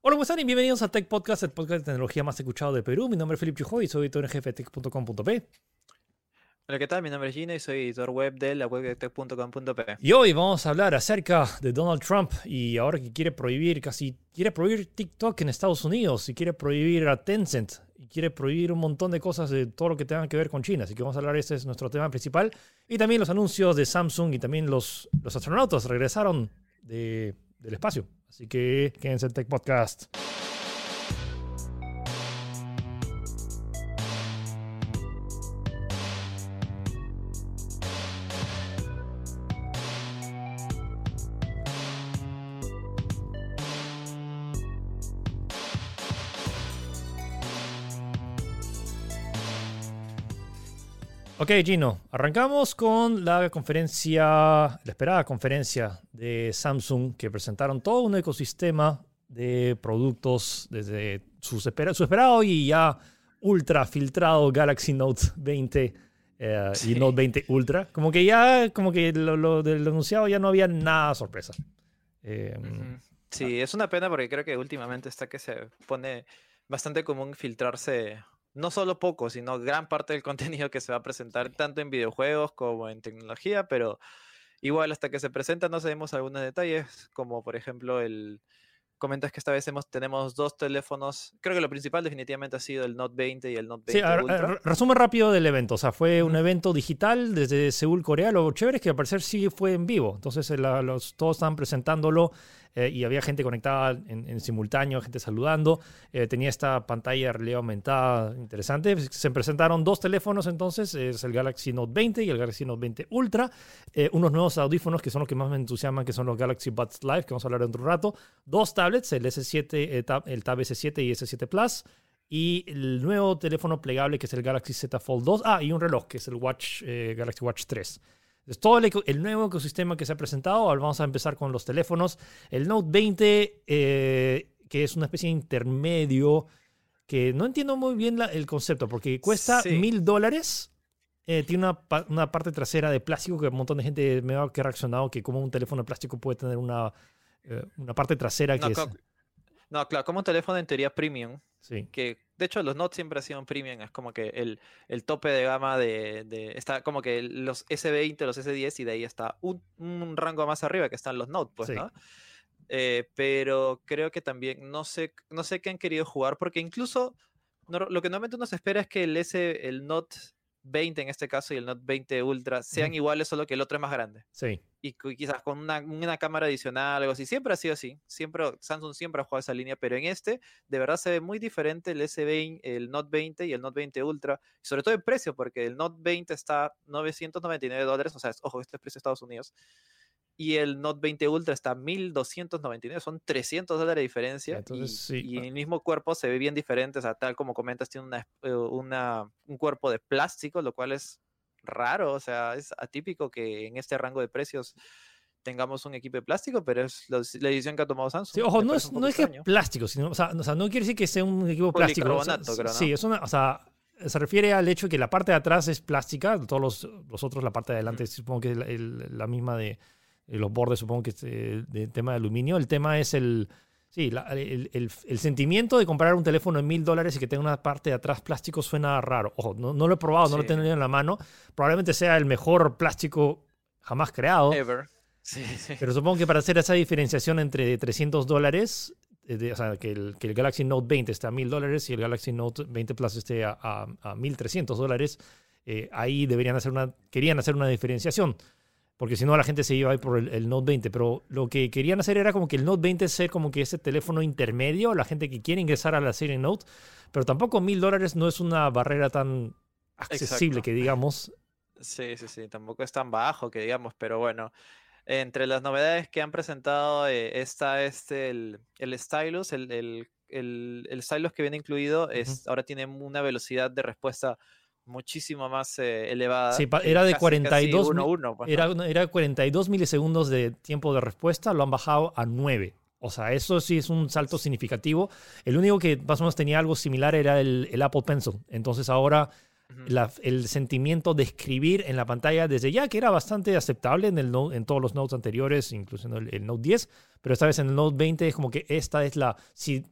Hola, ¿cómo están? Y bienvenidos a Tech Podcast, el podcast de tecnología más escuchado de Perú. Mi nombre es Felipe Chujoy y soy editor en jefe de tech.com.p. Hola, ¿qué tal? Mi nombre es Gino y soy editor web de la web de tech.com.p. Y hoy vamos a hablar acerca de Donald Trump y ahora que quiere prohibir casi, quiere prohibir TikTok en Estados Unidos y quiere prohibir a Tencent y quiere prohibir un montón de cosas de todo lo que tenga que ver con China. Así que vamos a hablar, este es nuestro tema principal. Y también los anuncios de Samsung y también los, los astronautas regresaron de, del espacio. Así que quédense en Tech Podcast. Ok, Gino, arrancamos con la conferencia, la esperada conferencia de Samsung, que presentaron todo un ecosistema de productos desde su, su esperado y ya ultra filtrado Galaxy Note 20 eh, y Note 20 Ultra. Como que ya, como que lo, lo, del anunciado ya no había nada sorpresa. Eh, sí, es una pena porque creo que últimamente está que se pone bastante común filtrarse no solo poco, sino gran parte del contenido que se va a presentar tanto en videojuegos como en tecnología, pero igual hasta que se presenta no sabemos algunos detalles, como por ejemplo el... Comentas que esta vez hemos, tenemos dos teléfonos. Creo que lo principal definitivamente ha sido el Note 20 y el Note 20 sí, Ultra. Resumen rápido del evento. O sea, fue un evento digital desde Seúl, Corea. Lo chévere es que al parecer sí fue en vivo. Entonces los, todos estaban presentándolo eh, y había gente conectada en, simultáneo, gente saludando. Eh, tenía esta pantalla de realidad aumentada interesante. Se presentaron dos teléfonos entonces, es el Galaxy Note 20 y el Galaxy Note 20 Ultra. Eh, unos nuevos audífonos que son los que más me entusiasman, que son los Galaxy Buds Live, que vamos a hablar dentro de un rato. Dos tablets, el S7, Tab, el Tab S7 y S7 Plus y el nuevo teléfono plegable que es el Galaxy Z Fold 2. Ah, y un reloj que es el Watch Galaxy Watch 3. Entonces, todo el, el, nuevo ecosistema que se ha presentado, ahora vamos a empezar con los teléfonos. El Note 20, eh, que es una especie de intermedio, que no entiendo muy bien la, el concepto, porque cuesta mil dólares. Eh, tiene una, una, parte trasera de plástico que un montón de gente me ha reaccionado que como un teléfono de plástico puede tener una, eh, una parte trasera no, que es... No, claro, como un teléfono en teoría premium. Sí. Que de hecho los Note siempre han sido un premium. Es como que el, el tope de gama de, de, Está como que los S20, los S10 y de ahí está un, un rango más arriba que están los Note, pues, Sí. ¿no? Eh, pero creo que también no sé, no sé qué han querido jugar porque incluso no- lo que normalmente uno se espera es que el, S, el Note 20 en este caso y el Note 20 Ultra sean iguales, solo que el otro es más grande Sí. y quizás con una, una cámara adicional, algo así. Siempre ha sido así. Siempre, Samsung siempre ha jugado esa línea, pero en este de verdad se ve muy diferente el S20, el Note 20 y el Note 20 Ultra, sobre todo en precio, porque el Note 20 está 999 dólares, o sea, es- ojo, este es precio de Estados Unidos, y el Note 20 Ultra está 1299, son 300 dólares de diferencia. Entonces, y, sí, y el mismo cuerpo se ve bien diferente, o sea, tal como comentas, tiene una, eh, una- un cuerpo de plástico, lo cual es raro, o sea, es atípico que en este rango de precios tengamos un equipo de plástico, pero es la, decisión que ha tomado Samsung. Sí, ojo, no es, no es que extraño. plástico, sino, o sea, o sea, no quiere decir que sea un equipo plástico. o sea, creo, ¿no? Sí, es una, o sea, se refiere al hecho que la parte de atrás es plástica, todos los, los otros, la parte de adelante, supongo que es la, el- la misma de, de los bordes, supongo que es eh, de tema de aluminio. El tema es el, sí, la- el, el- el sentimiento de comprar un teléfono en mil dólares y que tenga una parte de atrás plástico suena raro. Ojo, no, no lo he probado, no lo Sí. tengo en la mano. Probablemente sea el mejor plástico jamás creado. Ever. Sí, sí. Pero supongo que para hacer esa diferenciación entre 300 dólares, eh, o sea, que el, que el Galaxy Note 20 esté a 1000 dólares y el Galaxy Note 20 Plus esté a, a, a 1300 dólares, eh, ahí deberían hacer una, querían hacer una diferenciación. Porque si no, la gente se iba a ir por el, el Note 20. Pero lo que querían hacer era como que el Note 20 ser como que ese teléfono intermedio, la gente que quiere ingresar a la serie Note. Pero tampoco 1000 dólares no es una barrera tan accesible Exacto. que digamos. Sí, sí, sí, tampoco es tan bajo que digamos, pero bueno. Entre las novedades que han presentado eh, está este, el, el stylus, el, el, el, el stylus que viene incluido, es, ahora tiene una velocidad de respuesta muchísimo más eh, elevada. Sí, era de casi- 42 casi mi- 1-1, pues, ¿no? Era, era 42 milisegundos de tiempo de respuesta, lo han bajado a 9. O sea, eso sí es un salto significativo. El único que más o menos tenía algo similar era el, el Apple Pencil. Entonces ahora el sentimiento de escribir en la pantalla desde ya, que era bastante aceptable en, el en todos los notes anteriores, incluso en el, Note 10, pero esta vez en el Note 20 es como que esta es la, si,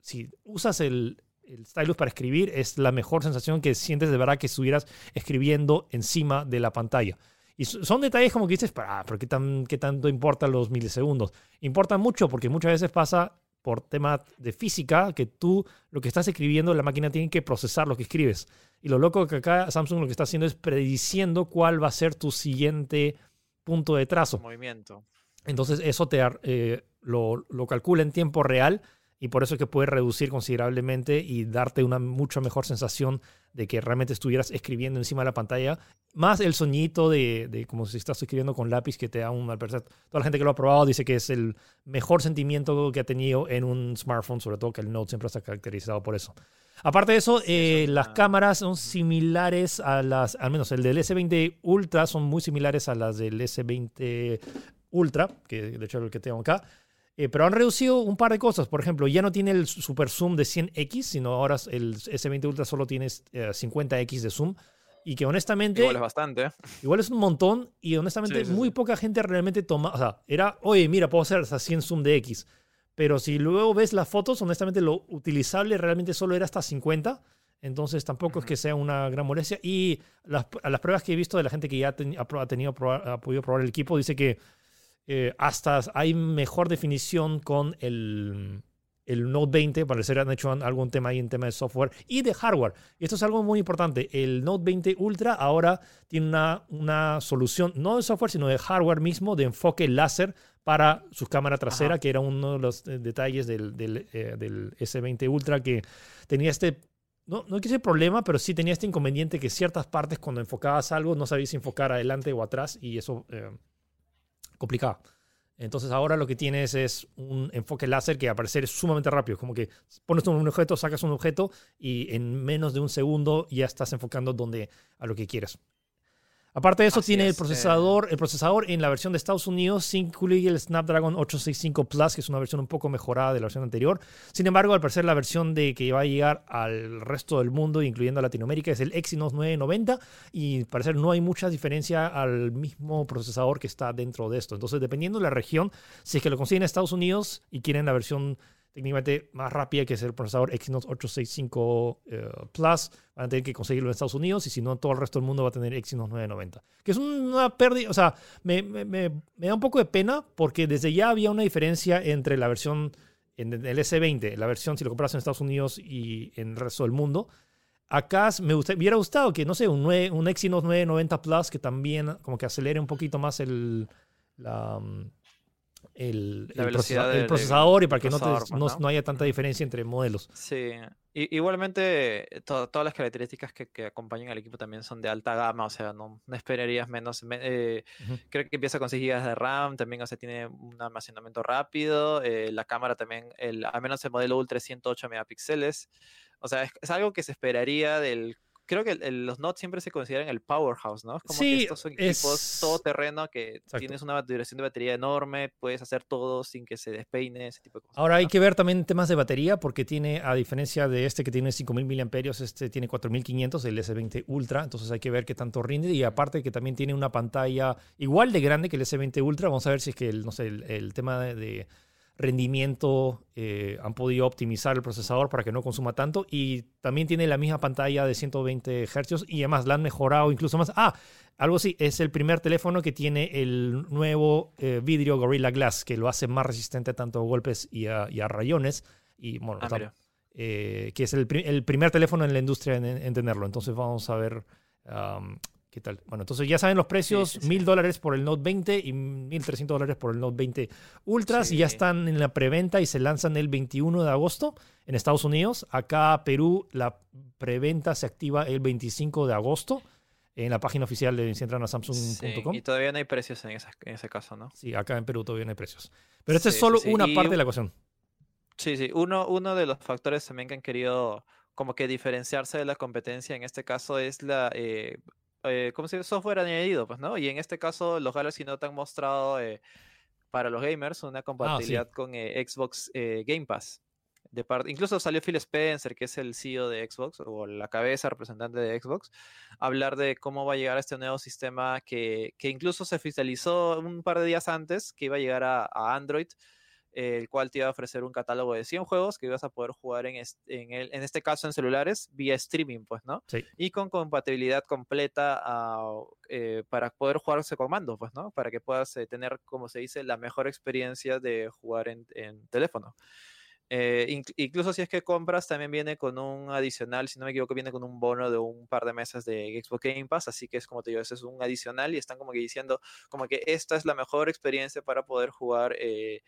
si usas el, el stylus para escribir, es la mejor sensación que sientes de verdad que estuvieras escribiendo encima de la pantalla. Y son detalles como que dices, ah, pero ¿qué, tan, ¿qué tanto importan los milisegundos? Importa mucho porque muchas veces pasa por temas de física que tú lo que estás escribiendo, la máquina tiene que procesar lo que escribes. Y lo loco que acá Samsung lo que está haciendo es prediciendo cuál va a ser tu siguiente punto de trazo. Movimiento. Entonces eso te eh, lo, lo calcula en tiempo real y por eso es que puede reducir considerablemente y darte una mucho mejor sensación de que realmente estuvieras escribiendo encima de la pantalla, más el soñito de, de como si estás escribiendo con lápiz que te da un Toda la gente que lo ha probado dice que es el mejor sentimiento que ha tenido en un smartphone, sobre todo que el Note siempre está caracterizado por eso. Aparte de eso, eh, las cámaras son similares a las, al menos el del S20 Ultra son muy similares a las del S20 Ultra, que de hecho es el que tengo acá. Eh, pero han reducido un par de cosas. Por ejemplo, ya no tiene el super zoom de 100x, sino ahora el S20 Ultra solo tiene 50x eh, de zoom. Y que honestamente. Igual es bastante. ¿eh? Igual es un montón. Y honestamente, muy poca gente realmente toma. O sea, era, oye, mira, puedo hacer hasta 100 zoom de X. Pero si luego ves las fotos, honestamente lo utilizable realmente solo era hasta 50. Entonces tampoco es que sea una gran molestia. Y las, las pruebas que he visto de la gente que ya ha, tenido, ha podido probar el equipo, dice que eh, hasta hay mejor definición con el, el Note 20. Parecer han hecho algún tema ahí en tema de software y de hardware. Y esto es algo muy importante. El Note 20 Ultra ahora tiene una, una solución, no de software, sino de hardware mismo, de enfoque láser para su cámara trasera, que era uno de los eh, detalles del, del, eh, del, S20 Ultra que tenía este no, no quise problema, pero sí tenía este inconveniente que ciertas partes cuando enfocabas algo no sabías enfocar adelante o atrás y eso complicado. Entonces ahora lo que tienes es un enfoque láser que aparecer sumamente rápido. Como que pones un objeto, sacas un objeto y en menos de un segundo ya estás enfocando donde, a lo que quieres. Aparte de eso, tiene el procesador. El procesador en la versión de Estados Unidos incluye el Snapdragon 865 Plus, que es una versión un poco mejorada de la versión anterior. Sin embargo, al parecer la versión de que va a llegar al resto del mundo, incluyendo a Latinoamérica, es el Exynos 990 y al parecer no hay mucha diferencia al mismo procesador que está dentro de esto. Entonces, dependiendo de la región, si es que lo consiguen en Estados Unidos y quieren la versión técnicamente más rápida que es el procesador Exynos 865 eh, Plus. Van a tener que conseguirlo en Estados Unidos y si no, todo el resto del mundo va a tener Exynos 990. Que es una pérdida, o sea, me, me, da un poco de pena porque desde ya había una diferencia entre la versión en el S20, la versión si lo compras en Estados Unidos y en el resto del mundo. Acá me, hubiera gustado que, no sé, un, Exynos 990 Plus que también como que acelere un poquito más el, la, el, procesador y para que no, no, haya tanta diferencia entre modelos. Sí, igualmente todas las características que, acompañan al equipo también son de alta gama, o sea, no, esperarías menos. Eh, creo que empieza con 6 GB de RAM, también o sea, tiene un almacenamiento rápido, eh, la cámara también, el, al menos el modelo Ultra 108 megapíxeles. O sea, es algo que se esperaría del creo que los Notes siempre se consideran el powerhouse, ¿no? Es como que estos son equipos todoterreno que tienes una duración de batería enorme, puedes hacer todo sin que se despeine, ese tipo de cosas. Ahora hay que ver también temas de batería, porque tiene, a diferencia de este que tiene 5000 mAh, este tiene 4500, el S20 Ultra, entonces hay que ver qué tanto rinde. Y aparte que también tiene una pantalla igual de grande que el S20 Ultra, vamos a ver si es que el, no sé, el, tema de rendimiento, eh, han podido optimizar el procesador para que no consuma tanto y también tiene la misma pantalla de 120 Hz y además la han mejorado incluso más. Ah, algo así, es el primer teléfono que tiene el nuevo eh, vidrio Gorilla Glass que lo hace más resistente tanto a golpes y a, rayones y bueno, ah, eh, que es el, primer teléfono en la industria en, tenerlo. Entonces vamos a ver ¿Qué tal? Bueno, entonces ya saben los precios, mil dólares por el Note 20 y 1.300 dólares por el Note 20 Ultras. Y ya están en la preventa y se lanzan el 21 de agosto en Estados Unidos. Acá Perú la preventa se activa el 25 de agosto en la página oficial de si entran a samsung.com. y todavía no hay precios en, ese caso, ¿no? Sí, acá en Perú todavía no hay precios. Pero esta es solo una parte de la ecuación. Sí, sí. Uno, uno de los factores también que han querido como que diferenciarse de la competencia en este caso es la eh, eh, ¿cómo se dice? Software añadido, pues, ¿no? Y en este caso, los Galaxy Note han mostrado eh, para los gamers una ah, compatibilidad con eh, Xbox Game Pass. de parte. Incluso salió Phil Spencer, que es el CEO de Xbox, o la cabeza representante de Xbox, hablar de cómo va a llegar este nuevo sistema que, que incluso se oficializó un par de días antes, que iba a llegar a, a Android el cual te iba a ofrecer un catálogo de 100 juegos que ibas a poder jugar en, este, en, el, en este caso en celulares vía streaming, pues, ¿no? Sí. Y con compatibilidad completa eh, para poder jugarse con mando, pues, ¿no? Para que puedas eh, tener, como se dice, la mejor experiencia de jugar en, en teléfono. Eh, inc incluso si es que compras, también viene con un adicional, si no me equivoco, viene con un bono de un par de meses de Xbox Game Pass, así que es como te digo, ese es un adicional y están como que diciendo como que esta es la mejor experiencia para poder jugar eh,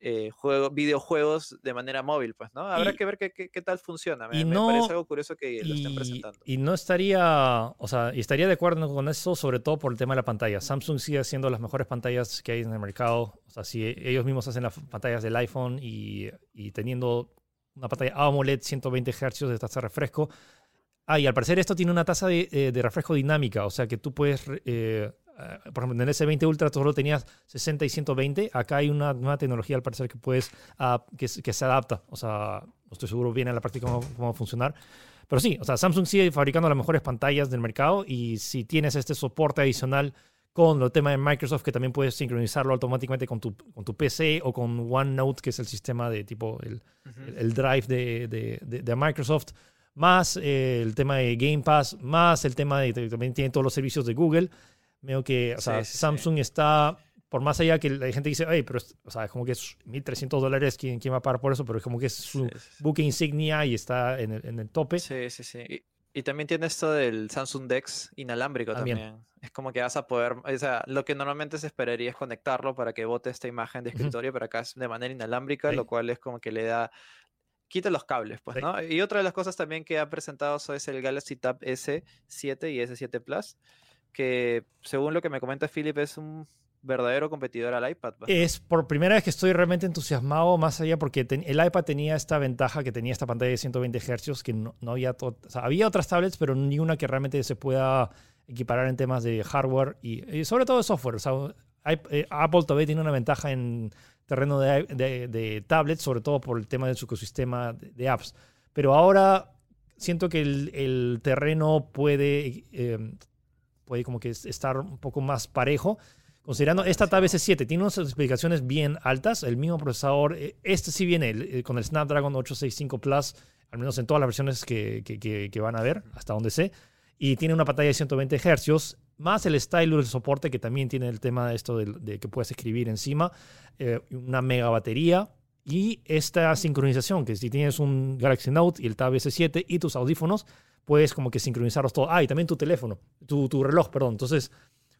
eh, juego, videojuegos de manera móvil, pues, ¿no? Habrá Y- que ver qué, qué- qué tal funciona. Me, y me no- parece algo curioso que lo estén Y, presentando. y no estaría, o sea, y estaría de acuerdo con eso, sobre todo por el tema de la pantalla. Samsung sigue haciendo las mejores pantallas que hay en el mercado. O sea, si ellos mismos hacen las pantallas del iPhone y, y teniendo una pantalla AMOLED 120 Hz de tasa de refresco. Ah, y al parecer esto tiene una tasa de, eh, de refresco dinámica, o sea que tú puedes, eh, por ejemplo, en el S20 Ultra tú solo tenías 60 y 120, acá hay una nueva tecnología al parecer que puedes, ah, que, se- que se adapta, o sea, no estoy seguro bien en la práctica cómo, cómo va a funcionar, pero sí, o sea, Samsung sigue fabricando las mejores pantallas del mercado y si tienes este soporte adicional con el tema de Microsoft, que también puedes sincronizarlo automáticamente con tu, con tu PC o con OneNote, que es el sistema de tipo el, Ujú. el, el Drive de, de- de- de Microsoft, más eh, el tema de Game Pass, más el tema de de- también tiene todos los servicios de Google. Veo que o sea, Sí, sí, sí. Samsung está, por más allá que la gente dice, "Ey, pero es- o sea, es como que es 1.300 dólares, ¿quién, ¿quién va a pagar por eso? Pero es como que es su buque insignia y está en el, en el tope. Sí, sí, sí. Y, y también tiene esto del Samsung Dex inalámbrico También. también. Es como que vas a poder, o sea, lo que normalmente se esperaría es conectarlo para que bote esta imagen de escritorio, pero acá es de manera inalámbrica, lo cual es como que le da, quita los cables, pues, Sí. ¿no? Y otra de las cosas también que ha presentado es el Galaxy Tab S7 y S7 Plus, que según lo que me comenta Philip es un verdadero competidor al iPad. ¿no? Es por primera vez que estoy realmente entusiasmado, más allá porque ten- el iPad tenía esta ventaja que tenía esta pantalla de 120 Hz, que no, no había, o sea, había otras tablets, pero ni una que realmente se pueda equiparar en temas de hardware y, y sobre todo software. O sea, eh, Apple todavía tiene una ventaja en terreno de, de, de tablets, sobre todo por el tema de su ecosistema de, de apps. Pero ahora siento que el, el terreno puede, eh, puede como que es- estar un poco más parejo. Considerando esta Tab S7, tiene unas especificaciones bien altas, el mismo procesador, eh, este sí viene eh, con el Snapdragon 865 Plus, al menos en todas las versiones que, que- que- que van a ver, hasta donde sé, y tiene una pantalla de 120 Hz, más el stylus, el soporte que también tiene el tema de esto de, de que puedes escribir encima, eh, una mega batería y esta sincronización, que si tienes un Galaxy Note y el Tab S7 y tus audífonos, puedes como que sincronizarlos todos. Ah, y también tu teléfono, tu, tu reloj, perdón. Entonces,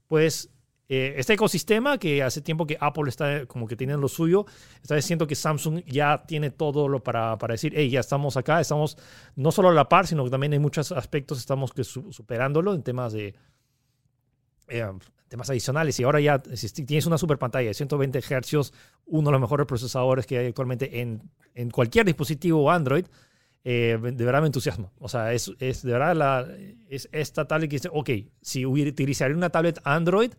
pues eh, este ecosistema que hace tiempo que Apple está como que tiene lo suyo, esta vez siento que Samsung ya tiene todo lo para, para decir, hey, ya estamos acá, estamos no solo a la par, sino que también en muchos aspectos estamos que su- superándolo en temas de eh, temas adicionales. Y ahora ya, si tienes una super pantalla de 120 Hz, uno de los mejores procesadores que hay actualmente en, en cualquier dispositivo Android, eh, de verdad me entusiasma. O sea, es, es de verdad la, es esta tablet que dice, ok, si utilizaría una tablet Android,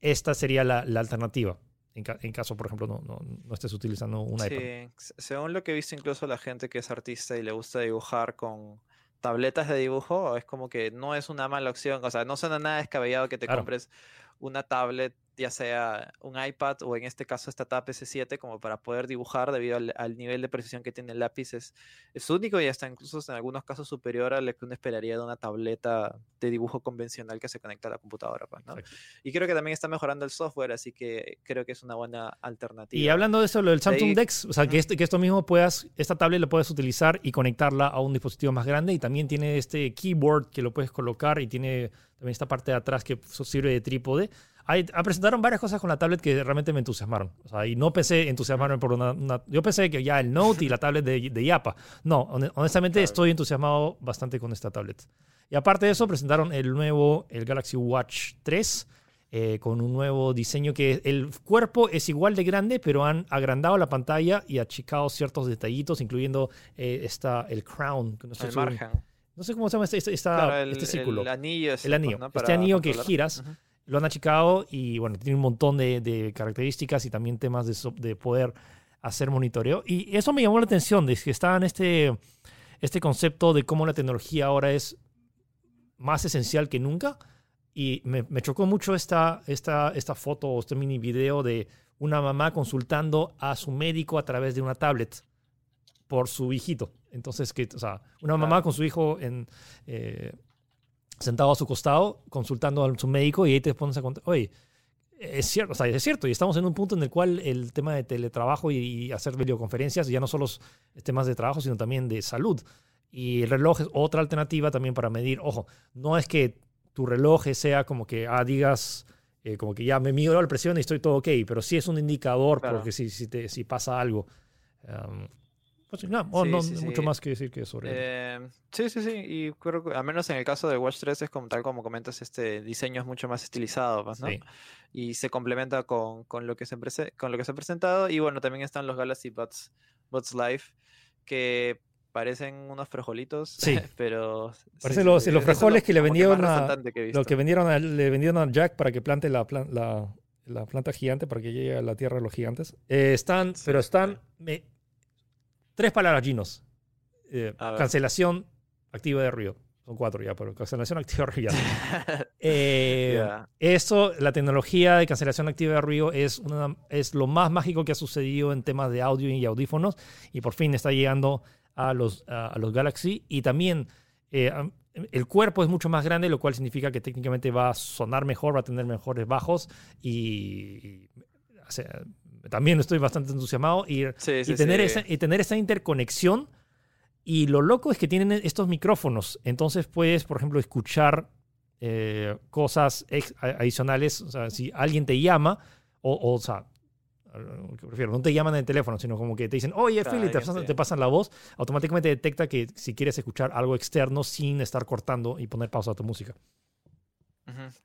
esta sería la, la alternativa. En, ca- en caso, por ejemplo, no, no, no estés utilizando un iPad. Sí, según lo que he visto incluso la gente que es artista y le gusta dibujar con tabletas de dibujo, es como que no es una mala opción, o sea, no suena nada descabellado que te Claro. compres una tablet, ya sea un iPad o en este caso esta Tab S7, como para poder dibujar debido al, al nivel de precisión que tiene el lápiz, es, es único y hasta incluso en algunos casos superior a lo que uno esperaría de una tableta de dibujo convencional que se conecta a la computadora, pues, ¿no? Y creo que también está mejorando el software, así que creo que es una buena alternativa. Y hablando de eso, lo del Samsung ahí- Dex, o sea, que, este, que esto mismo puedas, esta tablet la puedes utilizar y conectarla a un dispositivo más grande y también tiene este keyboard que lo puedes colocar y tiene también esta parte de atrás que sirve de trípode. Hay, presentaron varias cosas con la tablet que realmente me entusiasmaron. O sea, y no pensé entusiasmarme por una, una- Yo pensé que ya el Note y la tablet de, de Yapa. No, hone- honestamente estoy entusiasmado bastante con esta tablet. Y aparte de eso, presentaron el nuevo, el Galaxy Watch 3, eh, con un nuevo diseño que el cuerpo es igual de grande, pero han agrandado la pantalla y achicado ciertos detallitos, incluyendo eh, esta, el crown. que No, estoy el margen. no sé cómo se llama este, este- esta- Claro, el, este círculo. el anillo. ese, El pues, anillo. ¿no? Este anillo que giras. Ujú. Lo han achicado y bueno, tiene un montón de, de características y también temas de, de poder hacer monitoreo. Y eso me llamó la atención, de que estaba en este, este concepto de cómo la tecnología ahora es más esencial que nunca. Y me, me chocó mucho esta, esta, esta foto o este mini video de una mamá consultando a su médico a través de una tablet por su hijito. Entonces, que, o sea, una mamá con su hijo en, eh, sentado a su costado, consultando a su médico, y ahí te pones a contar, oye, es cierto, o sea, es cierto, y estamos en un punto en el cual el tema de teletrabajo y, hacer videoconferencias ya no solo es temas de trabajo, sino también de salud. Y el reloj es otra alternativa también para medir. Ojo, no es que tu reloj sea como que, ah, digas, eh, como que ya me mido la presión y estoy todo ok, pero sí es un indicador porque si, si, te, si pasa algo. Pues no, no mucho más que decir que sobre. Eh, sí, sí, sí. Y creo que, al menos en el caso de Watch 3 es como tal como comentas, este diseño es mucho más estilizado, pues, ¿no? Y se complementa con, con, lo que se con lo que se ha presentado. Y bueno, también están los Galaxy Buds, Buds Live, que parecen unos frejolitos, sí. pero... Parecen los, los frejoles que le vendieron a... Lo que vendieron le vendieron a Jack para que plante la, la, la planta gigante, para que llegue a la tierra de los gigantes. Eh, están, pero están... Me, Tres palabras, Ginos. Eh, cancelación activa de ruido. Son cuatro ya, pero cancelación activa de ruido. eh, Eso, la tecnología de cancelación activa de ruido es, una, es lo más mágico que ha sucedido en temas de audio y audífonos y por fin está llegando a los, a, los Galaxy y también eh, el cuerpo es mucho más grande, lo cual significa que técnicamente va a sonar mejor, va a tener mejores bajos y, también estoy bastante entusiasmado y, tener, Esa, y tener esa interconexión. Y lo loco es que tienen estos micrófonos. Entonces puedes, por ejemplo, escuchar eh, cosas adicionales. O sea, si alguien te llama, o, o, sea, prefiero, no te llaman en el teléfono, sino como que te dicen, oye, Philip, te, te, pasan la voz, automáticamente detecta que si quieres escuchar algo externo sin estar cortando y poner pausa a tu música.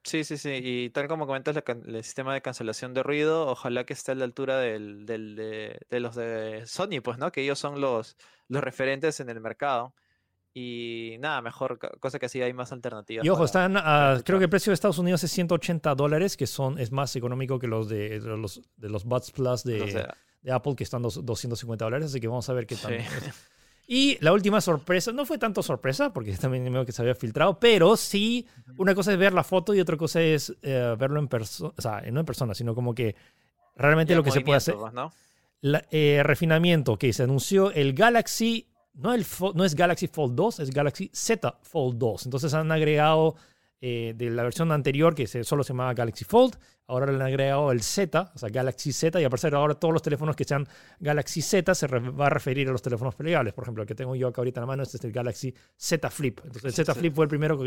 Sí, sí, sí. Y tal como comentas, el sistema de cancelación de ruido, ojalá que esté a la altura del, de, los de Sony, pues, ¿no? Que ellos son los, los referentes en el mercado. Y nada, mejor cosa que así hay más alternativas. Y ojo, están, creo que el precio de Estados Unidos es 180 dólares, que son, es más económico que los de, los, de los Buds Plus de, de Apple, que están 250 dólares. Así que vamos a ver qué tal. Y la última sorpresa, no fue tanto sorpresa, porque también veo que se había filtrado, pero sí, una cosa es ver la foto y otra cosa es eh, verlo en persona, o sea, no en persona, sino como que realmente lo que se puede hacer. ¿no? Eh, refinamiento, que se anunció el Galaxy, no, el, no es Galaxy Fold 2, es Galaxy Z Fold 2. Entonces han agregado eh, de la versión anterior, que solo se llamaba Galaxy Fold. Ahora le han agregado el Z, o sea, Galaxy Z, y a partir de ahora todos los teléfonos que sean Galaxy Z se va a referir a los teléfonos plegables. Por ejemplo, el que tengo yo acá ahorita en la mano, este es el Galaxy Z Flip. Entonces, el Z Flip fue el primero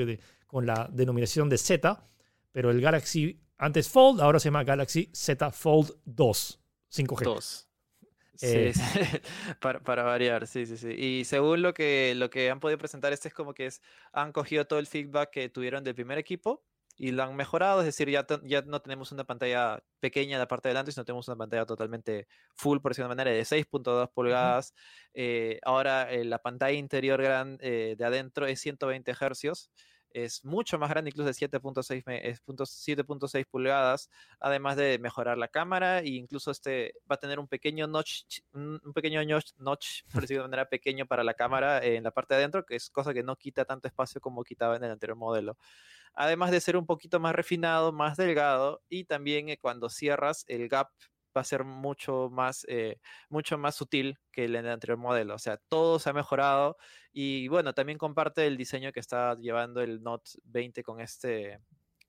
con la denominación de Z, pero el Galaxy antes Fold, ahora se llama Galaxy Z Fold 2, 5G. 2. Sí, eh, para, para, variar, sí, sí, sí. Y según lo que, lo que han podido presentar, este es como que es, han cogido todo el feedback que tuvieron del primer equipo y lo han mejorado, es decir, ya, ya no tenemos una pantalla pequeña en la parte de delante, sino tenemos una pantalla totalmente full, por decirlo de manera, de 6.2 pulgadas. Eh, ahora eh, la pantalla interior gran, de adentro es 120 Hz es mucho más grande, incluso de 7.6 pulgadas, además de mejorar la cámara e incluso este va a tener un pequeño notch, un pequeño notch, notch por decirlo de manera pequeño para la cámara en la parte de adentro, que es cosa que no quita tanto espacio como quitaba en el anterior modelo. Además de ser un poquito más refinado, más delgado y también eh, cuando cierras el gap va a ser mucho más, eh, mucho más sutil que el, anterior modelo. O sea, todo se ha mejorado y bueno, también comparte el diseño que está llevando el Note 20 con este,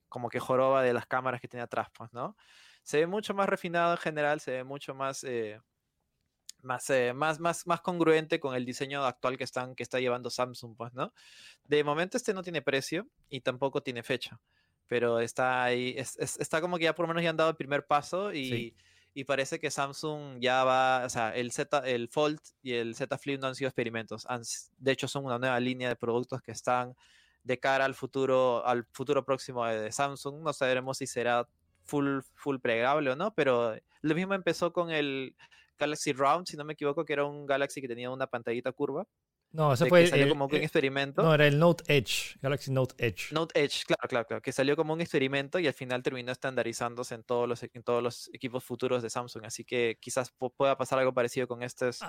como que joroba de las cámaras que tiene atrás, pues, ¿no? Se ve mucho más refinado en general, se ve mucho más... Eh, más, eh, más, más, más congruente con el diseño actual que, están, que está llevando Samsung, pues, ¿no? De momento este no tiene precio y tampoco tiene fecha, pero está ahí, está como que ya por lo menos ya han dado el primer paso y, y parece que Samsung ya va, o sea, el Z, el Fold y el Z Flip no han sido experimentos, de hecho son una nueva línea de productos que están de cara al futuro, al futuro próximo de Samsung, no sabremos si será full, full plegable o no, pero lo mismo empezó con el Galaxy Round, si no me equivoco, que era un Galaxy que tenía una pantallita curva, No, ese fue. salió como un experimento. No, era el Note Edge, Galaxy Note Edge. Note Edge, claro, claro, claro. Que salió como un experimento y al final terminó estandarizándose en todos los, en todos los equipos futuros de Samsung. Así que quizás pueda pasar algo parecido con estos.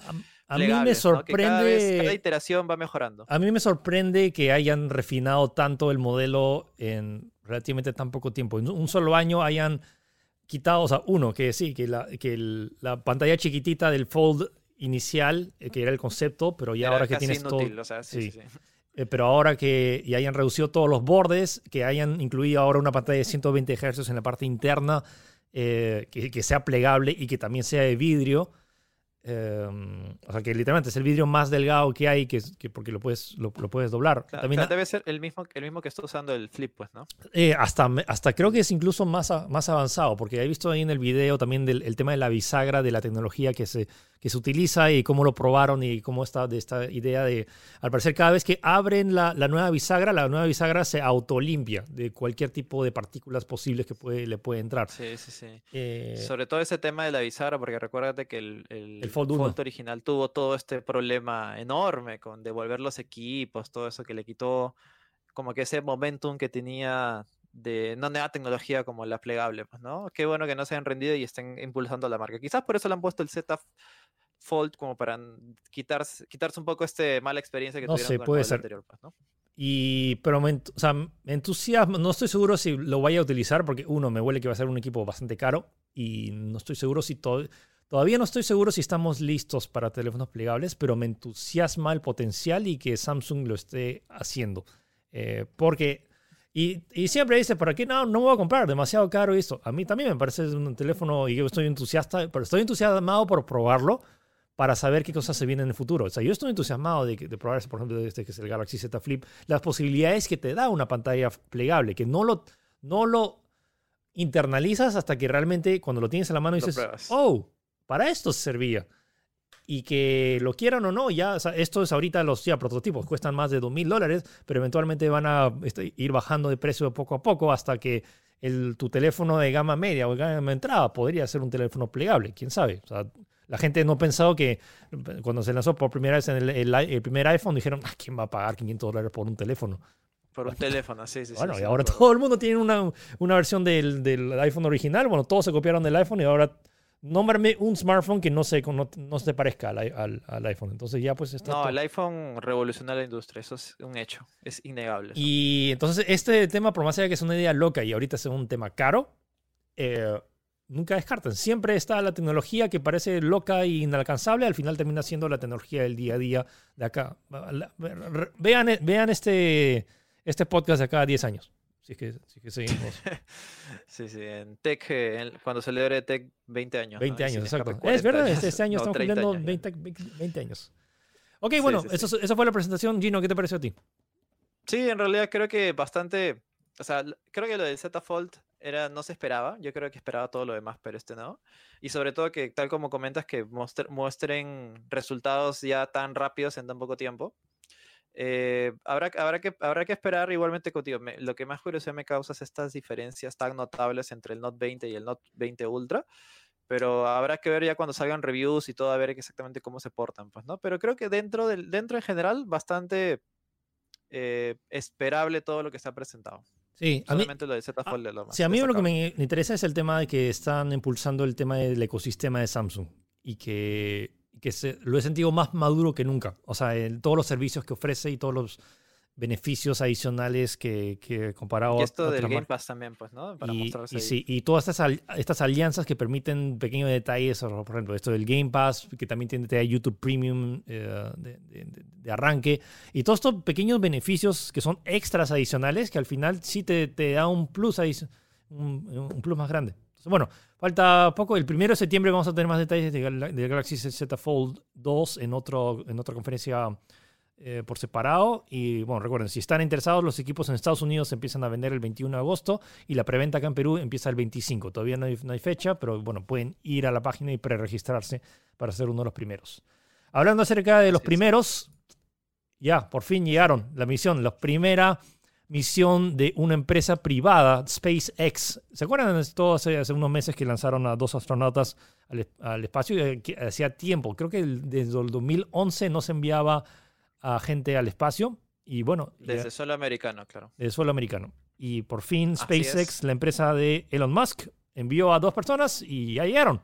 A, mí me sorprende. cada, iteración va mejorando. A mí me sorprende que hayan refinado tanto el modelo en relativamente tan poco tiempo. En un solo año hayan quitado, o sea, uno, que sí, que la, que la pantalla chiquitita del Fold inicial, eh, que era el concepto, pero ya ahora que tienes todo... sí, eh, pero ahora que ya hayan reducido todos los bordes, que hayan incluido ahora una pantalla de 120 Hz en la parte interna, eh, que, que, sea plegable y que también sea de vidrio, Em, o sea, que literalmente es el vidrio más delgado que hay, que, que porque lo puedes, lo, puedes doblar. También, debe ser el mismo, el mismo que está usando el flip, pues, ¿no? Hasta, hasta creo que es incluso más, más avanzado, porque he visto ahí en el video también del el tema de la bisagra, de la tecnología que se, que se utiliza y cómo lo probaron y cómo está de esta idea de, al parecer, cada vez que abren la, la nueva bisagra, la nueva bisagra se autolimpia de cualquier tipo de partículas posibles que puede, le puede entrar. Sí, sí, sí. Eh, Sobre todo ese tema de la bisagra, porque recuérdate que el, el, Fold, original tuvo todo este problema enorme con devolver los equipos, todo eso que le quitó como que ese momentum que tenía de no nueva tecnología como la plegable, pues, ¿no? Qué bueno que no se hayan rendido y estén impulsando la marca. Quizás por eso le han puesto el Z Fold como para quitarse, quitarse un poco este mala experiencia que no tuvieron con puede el ser. anterior, pues, ¿no? Y, pero me, o sea, me entusiasma, no estoy seguro si lo vaya a utilizar porque uno, me huele que va a ser un equipo bastante caro y no estoy seguro si todo, todavía no estoy seguro si estamos listos para teléfonos plegables, pero me entusiasma el potencial y que Samsung lo esté haciendo. Eh, porque y, y, siempre dice, ¿para qué no, no voy a comprar? Demasiado caro esto. A mí también me parece un teléfono y yo estoy entusiasta, pero estoy entusiasmado por probarlo para saber qué cosas se vienen en el futuro. O sea, yo estoy entusiasmado de, de probar, por ejemplo, este que es el Galaxy Z Flip, las posibilidades que te da una pantalla plegable, que no lo, no lo internalizas hasta que realmente cuando lo tienes en la mano dices, oh, para esto servía y que lo quieran o no, ya, esto es ahorita los ya, prototipos, cuestan más de 2 mil dólares, pero eventualmente van a este, ir bajando de precio poco a poco hasta que el, tu teléfono de gama media o de gama entrada podría ser un teléfono plegable, quién sabe. O sea, la gente no ha pensado que cuando se lanzó por primera vez en el, primer iPhone dijeron, ah, ¿quién va a pagar 500 dólares por un teléfono? Por un teléfono, sí, sí. Bueno, y ahora todo el mundo tiene una, una versión del, del, iPhone original. Bueno, todos se copiaron del iPhone y ahora nómbrame un smartphone que no se, no, se parezca al, al, iPhone. Entonces ya pues está... No, el iPhone revolucionó la industria, eso es un hecho, es innegable. Y entonces este tema, por más allá que es una idea loca y ahorita es un tema caro, eh, nunca descarten. Siempre está la tecnología que parece loca e inalcanzable, al final termina siendo la tecnología del día a día de acá. Vean, vean este, este podcast de acá a 10 años. Sí que, sí que seguimos. sí, sí, en Tech, eh, cuando celebre Tech 20 años. 20 años, exacto. es verdad, este, este año estamos cumpliendo 20, 20, años. Ok, bueno, eso, esa fue la presentación. Gino, ¿qué te pareció a ti? Sí, en realidad creo que bastante. O sea, creo que lo del Z Fold era, no se esperaba. Yo creo que esperaba todo lo demás, pero este no. Y sobre todo que, tal como comentas, que muestren resultados ya tan rápidos en tan poco tiempo. Eh, habrá, habrá, que, habrá que esperar igualmente contigo. lo que más curiosidad me causa es estas diferencias tan notables entre el Note 20 y el Note 20 Ultra. Pero habrá que ver ya cuando salgan reviews y todo, a ver exactamente cómo se portan, pues, ¿no? Pero creo que dentro, del, dentro en general, bastante eh, esperable todo lo que ha presentado. Sí, Solamente lo de Z Fold lo más. Sí, a mí lo que me interesa es el tema de que están impulsando el tema del ecosistema de Samsung y que que se, lo he sentido más maduro que nunca. O sea, en todos los servicios que ofrece y todos los beneficios adicionales que, que comparado y esto del Game Pass también, pues, ¿no? Para y, y, sí, y todas estas, estas alianzas que permiten pequeños detalles, por ejemplo, esto del Game Pass, que también tiene YouTube Premium eh, de, de, arranque, y todos estos pequeños beneficios que son extras adicionales que al final sí te, te da un plus, un, un plus más grande. Bueno, falta poco. El primero de septiembre vamos a tener más detalles de, Galaxy Z Fold 2 en, otro, en otra conferencia eh, por separado. Y bueno, recuerden, si están interesados, los equipos en Estados Unidos empiezan a vender el 21 de agosto y la preventa acá en Perú empieza el 25. Todavía no hay, no hay fecha, pero bueno, pueden ir a la página y preregistrarse para ser uno de los primeros. Hablando acerca de los primeros, ya, por fin llegaron la misión, la primera misión de una empresa privada, SpaceX. ¿Se acuerdan de todo hace, unos meses que lanzaron a dos astronautas al, espacio? hacía tiempo, creo que desde el 2011 no se enviaba a gente al espacio. Y bueno. Desde suelo americano, claro. Desde suelo americano. Y por fin SpaceX, la empresa de Elon Musk, envió a dos personas y ya llegaron.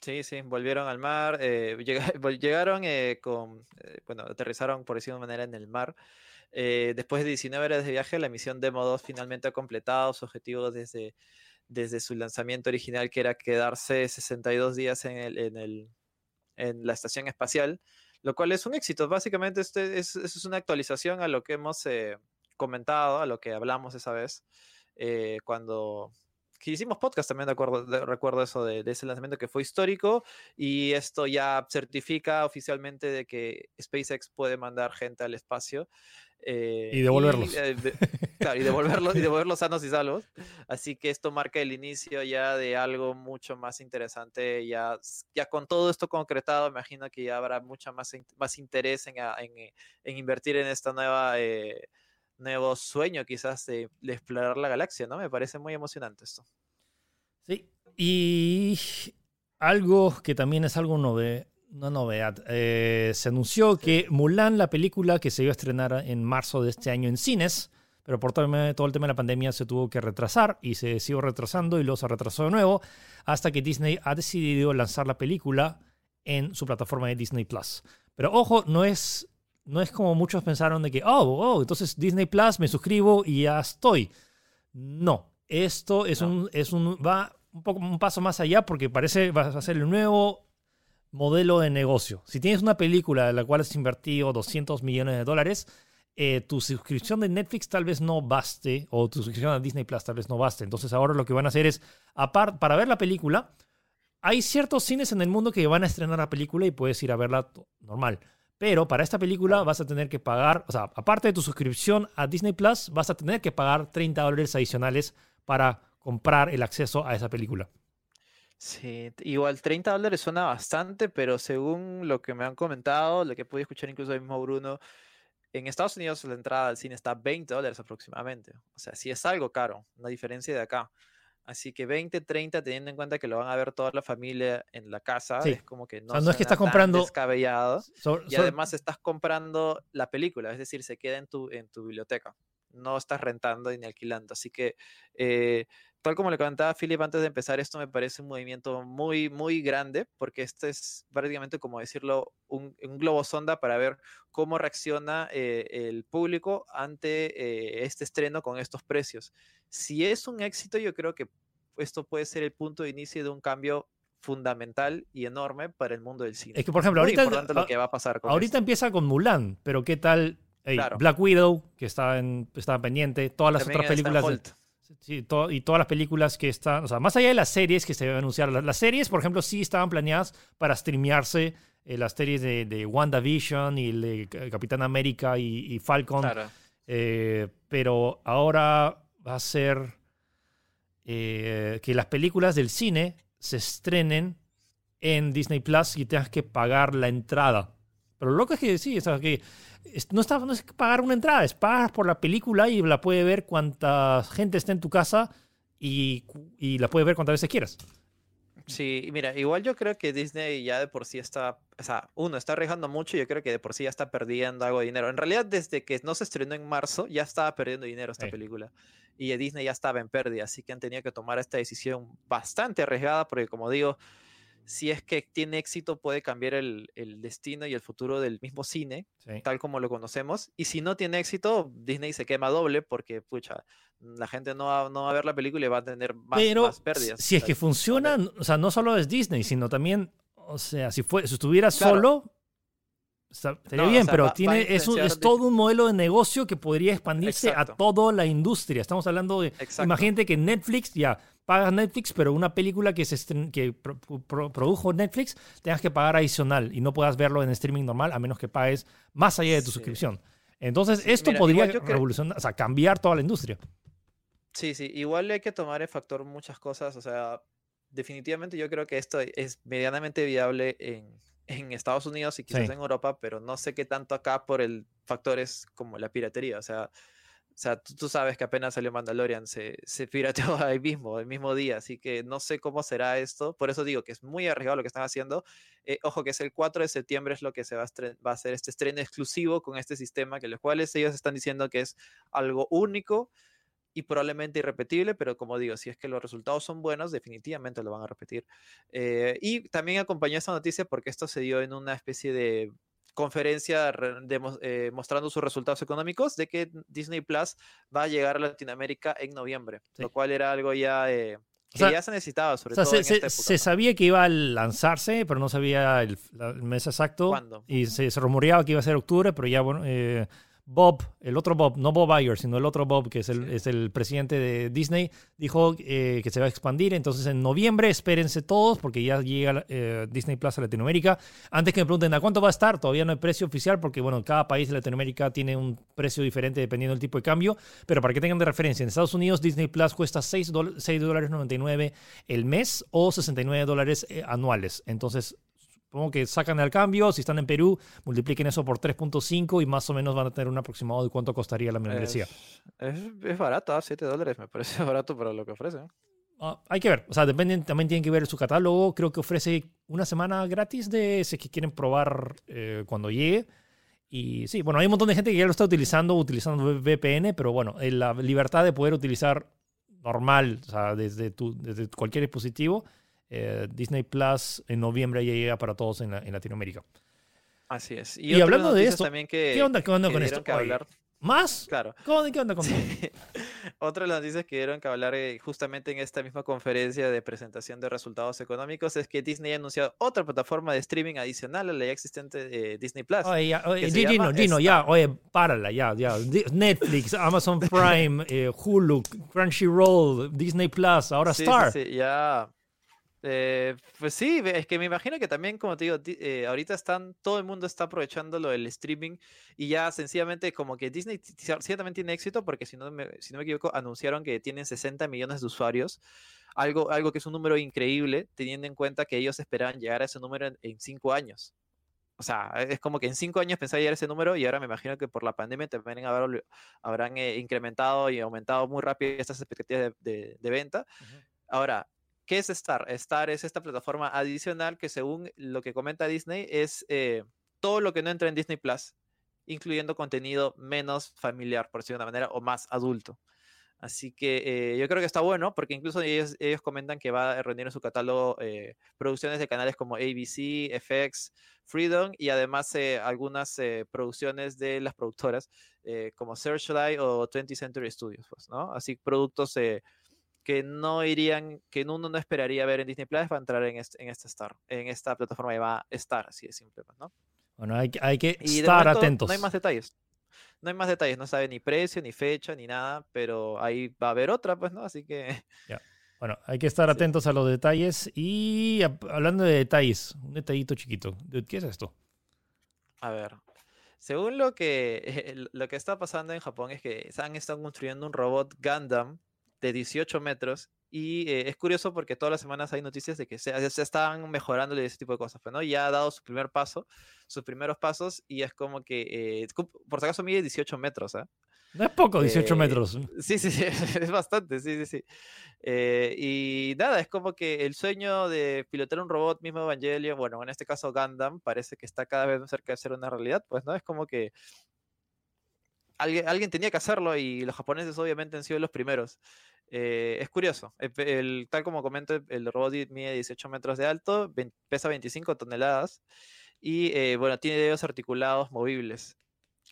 Sí, sí, volvieron al mar, eh, llegaron eh, con, eh, bueno, aterrizaron por decirlo de manera en el mar. después de 19 horas de viaje, la misión Demo 2 finalmente ha completado su objetivo desde, desde su lanzamiento original, que era quedarse 62 días en, el, en, el, en la estación espacial, lo cual es un éxito. Básicamente, este es, es una actualización a lo que hemos comentado, a lo que hablamos esa vez, cuando que hicimos podcast también, de acuerdo, recuerdo eso de, ese lanzamiento que fue histórico y esto ya certifica oficialmente de que SpaceX puede mandar gente al espacio. Eh, y devolverlos. Eh, claro, y devolverlos, y devolverlos sanos y salvos. Así que esto marca el inicio ya de algo mucho más interesante. Ya, ya con todo esto concretado, imagino que ya habrá mucha más, más interés en, en, invertir en esta nueva... Eh, nuevo sueño quizás de, explorar la galaxia, ¿no? Me parece muy emocionante esto. Sí, y algo que también es algo nove no novedad, eh, se anunció que Mulan, la película que se iba a estrenar en marzo de este año en cines, pero por todo, el tema de la pandemia se tuvo que retrasar y se siguió retrasando y luego se retrasó de nuevo hasta que Disney ha decidido lanzar la película en su plataforma de Disney Plus. Pero ojo, no es no es como muchos pensaron de que, oh, oh, entonces Disney Plus, me suscribo y ya estoy. No, esto es un, es un, va un, poco, un paso más allá porque parece va a ser el nuevo modelo de negocio. Si tienes una película en la cual has invertido 200 millones de dólares, eh, tu suscripción de Netflix tal vez no baste, o tu suscripción a Disney Plus tal vez no baste. Entonces ahora lo que van a hacer es, aparte, para ver la película, hay ciertos cines en el mundo que van a estrenar la película y puedes ir a verla normal. Pero para esta película vas a tener que pagar, o sea, aparte de tu suscripción a Disney Plus, vas a tener que pagar 30 dólares adicionales para comprar el acceso a esa película. Sí, igual 30 dólares suena bastante, pero según lo que me han comentado, lo que pude escuchar incluso el mismo Bruno, en Estados Unidos la entrada al cine está 20 dólares aproximadamente. O sea, sí es algo caro, una diferencia de acá. Así que 20, 30, teniendo en cuenta que lo van a ver toda la familia en la casa, es como que no, no es que estás comprando descabellado. y además estás comprando la película, es decir, se queda en tu, en tu biblioteca. No estás rentando ni alquilando. Así que, eh, tal como le comentaba Philip antes de empezar, esto me parece un movimiento muy, muy grande, porque este es prácticamente, como decirlo, un, un globo sonda para ver cómo reacciona eh, el público ante eh, este estreno con estos precios. Si es un éxito, yo creo que esto puede ser el punto de inicio de un cambio fundamental y enorme para el mundo del cine. Es que, por ejemplo, ahorita, lo que va a pasar ahorita empieza con Mulan, pero ¿qué tal Black Widow, que está, en, está pendiente, todas las otras películas... sí, y todas las películas que están, o sea, más allá de las series que se deben anunciar, las, series, por ejemplo, sí estaban planeadas para streamearse, eh, las series de, de, WandaVision y de Capitán América y, Falcon, eh, pero ahora va a ser eh, que las películas del cine se estrenen en Disney Plus y tengas que pagar la entrada. Pero lo loco es que sí, o que no, está, no es pagar una entrada, es pagar por la película y la puede ver cuanta gente esté en tu casa y, y la puede ver cuantas veces quieras. Sí, mira, igual yo creo que Disney ya de por sí está, o sea, uno, está arriesgando mucho y yo creo que de por sí ya está perdiendo algo de dinero. En realidad, desde que no se estrenó en marzo, ya estaba perdiendo dinero esta película. Y Disney ya estaba en pérdida, así que han tenido que tomar esta decisión bastante arriesgada, porque como digo, si es que tiene éxito, puede cambiar el, destino y el futuro del mismo cine, tal como lo conocemos. Y si no tiene éxito, Disney se quema doble porque, pucha, la gente no va, no va a ver la película y va a tener más, Pero pérdidas. Si es que funciona, o sea, no solo es Disney, sino también, o sea, si, fue, si estuviera solo, Estaría bien, pero tiene, es, es todo un modelo de negocio que podría expandirse a toda la industria. Estamos hablando de. Imagínate que Netflix, ya pagas Netflix, pero una película que, se que produjo Netflix tengas que pagar adicional y no puedas verlo en streaming normal a menos que pagues más allá de tu suscripción. Entonces, esto podría revolucionar, o sea, cambiar toda la industria. Sí, sí, igual hay que tomar en factor muchas cosas. O sea, definitivamente yo creo que esto es medianamente viable en en Estados Unidos y quizás en Europa, pero no sé qué tanto acá por el factores como la piratería. O sea, O sea, tú, sabes que apenas salió Mandalorian, se, se pirateó ahí mismo, el mismo día, así que no sé cómo será esto. Por eso digo que es muy arriesgado lo que están haciendo. Eh, ojo que es el 4 de septiembre es lo que se va a, va a hacer este estreno exclusivo con este sistema, que los cuales ellos están diciendo que es algo único y probablemente irrepetible, pero como digo, si es que los resultados son buenos, definitivamente lo van a repetir. Eh, y también acompañó esta noticia porque esto se dio en una especie de conferencia eh, mostrando sus resultados económicos de que Disney Plus va a llegar a Latinoamérica en noviembre, lo cual era algo ya eh, que ya se necesitaba, sobre todo. Se, en esta época, se sabía que iba a lanzarse, pero no sabía el, mes exacto. ¿Cuándo? Y se, se, rumoreaba que iba a ser octubre, pero ya, bueno, eh, Bob, el otro Bob, no Bob Iger, sino el otro Bob, que es el, es el presidente de Disney, dijo eh, que se va a expandir. Entonces, en noviembre, espérense todos, porque ya llega eh, Disney Plus a Latinoamérica. Antes que me pregunten a cuánto va a estar, todavía no hay precio oficial, porque bueno, cada país de Latinoamérica tiene un precio diferente dependiendo del tipo de cambio. Pero para que tengan de referencia, en Estados Unidos, Disney Plus cuesta 6 dólares 99 el mes o 69 dólares eh, anuales. Entonces, Supongo que sacan el cambio, si están en Perú, multipliquen eso por 3.5 y más o menos van a tener un aproximado de cuánto costaría la membresía. Es, es, barato, 7 dólares, me parece barato para lo que ofrece. Ah, hay que ver, o sea, dependen, también tienen que ver su catálogo. Creo que ofrece una semana gratis de ese que quieren probar eh, cuando llegue. Y sí, bueno, hay un montón de gente que ya lo está utilizando, utilizando VPN, pero bueno, eh, la libertad de poder utilizar normal, o sea, desde, tu, desde cualquier dispositivo, eh, Disney Plus en noviembre ya llega para todos en, Latinoamérica. Así es. Y, hablando de esto, ¿qué onda, con esto? ¿Más? Claro. ¿Qué onda con esto? Otra de las noticias que dieron que hablar eh, justamente en esta misma conferencia de presentación de resultados económicos es que Disney ha anunciado otra plataforma de streaming adicional a la ya existente de Disney Plus. Oye, Gino, Gino, ya, oye, párala, ya, ya. Netflix, Amazon Prime, eh, Hulu, Crunchyroll, Disney Plus, ahora Star. Sí, sí, ya eh, pues sí, es que me imagino que también, como te digo, eh, ahorita están, todo el mundo está aprovechando lo del streaming y ya sencillamente como que Disney ciertamente tiene éxito porque si no me, si no me equivoco, anunciaron que tienen 60 millones de usuarios, algo, algo que es un número increíble teniendo en cuenta que ellos esperaban llegar a ese número en, cinco años. O sea, es como que en cinco años pensaba llegar a ese número y ahora me imagino que por la pandemia también habrán, habrán eh, incrementado y aumentado muy rápido estas expectativas de, venta. Ahora, ¿Qué es Star? Star es esta plataforma adicional que según lo que comenta Disney es eh, todo lo que no entra en Disney Plus, incluyendo contenido menos familiar, por decirlo de una manera, o más adulto. Así que eh, yo creo que está bueno, porque incluso ellos, ellos comentan que va a reunir en su catálogo eh, producciones de canales como ABC, FX, Freedom y además algunas producciones de las productoras como Searchlight o 20th Century Studios, pues, ¿no? Así productos que no irían, que uno no esperaría ver en Disney Plus va a entrar en, este, en esta Star, en esta plataforma que va a estar, así de simple, pues, ¿no? Bueno, hay, hay que estar atentos. No hay más detalles. No hay más detalles, no sabe ni precio, ni fecha, ni nada, pero ahí va a haber otra, pues, ¿no? Así que... Bueno, hay que estar atentos a los detalles. Y hablando de detalles, un detallito chiquito. ¿Qué es esto? A ver, según lo que, lo que está pasando en Japón es que han estado construyendo un robot Gundam de 18 metros. Y eh, es curioso porque todas las semanas hay noticias de que se, se están mejorando ese tipo de cosas. Pero pues, ¿no? ya ha dado su primer paso, sus primeros pasos, y es como que, eh, por si acaso, mide 18 metros. ¿eh? No es poco, 18 metros. Sí, sí, sí, es bastante, sí, sí, sí. y nada, es como que el sueño de pilotar un robot mismo Evangelion, bueno, en este caso Gundam, parece que está cada vez más cerca de ser una realidad, pues, ¿no? Es como que alguien, alguien tenía que hacerlo y los japoneses obviamente han sido los primeros. Eh, es curioso, el, tal como comento, el robot mide 18 metros de alto, pesa 25 toneladas y eh, bueno, tiene dedos articulados movibles.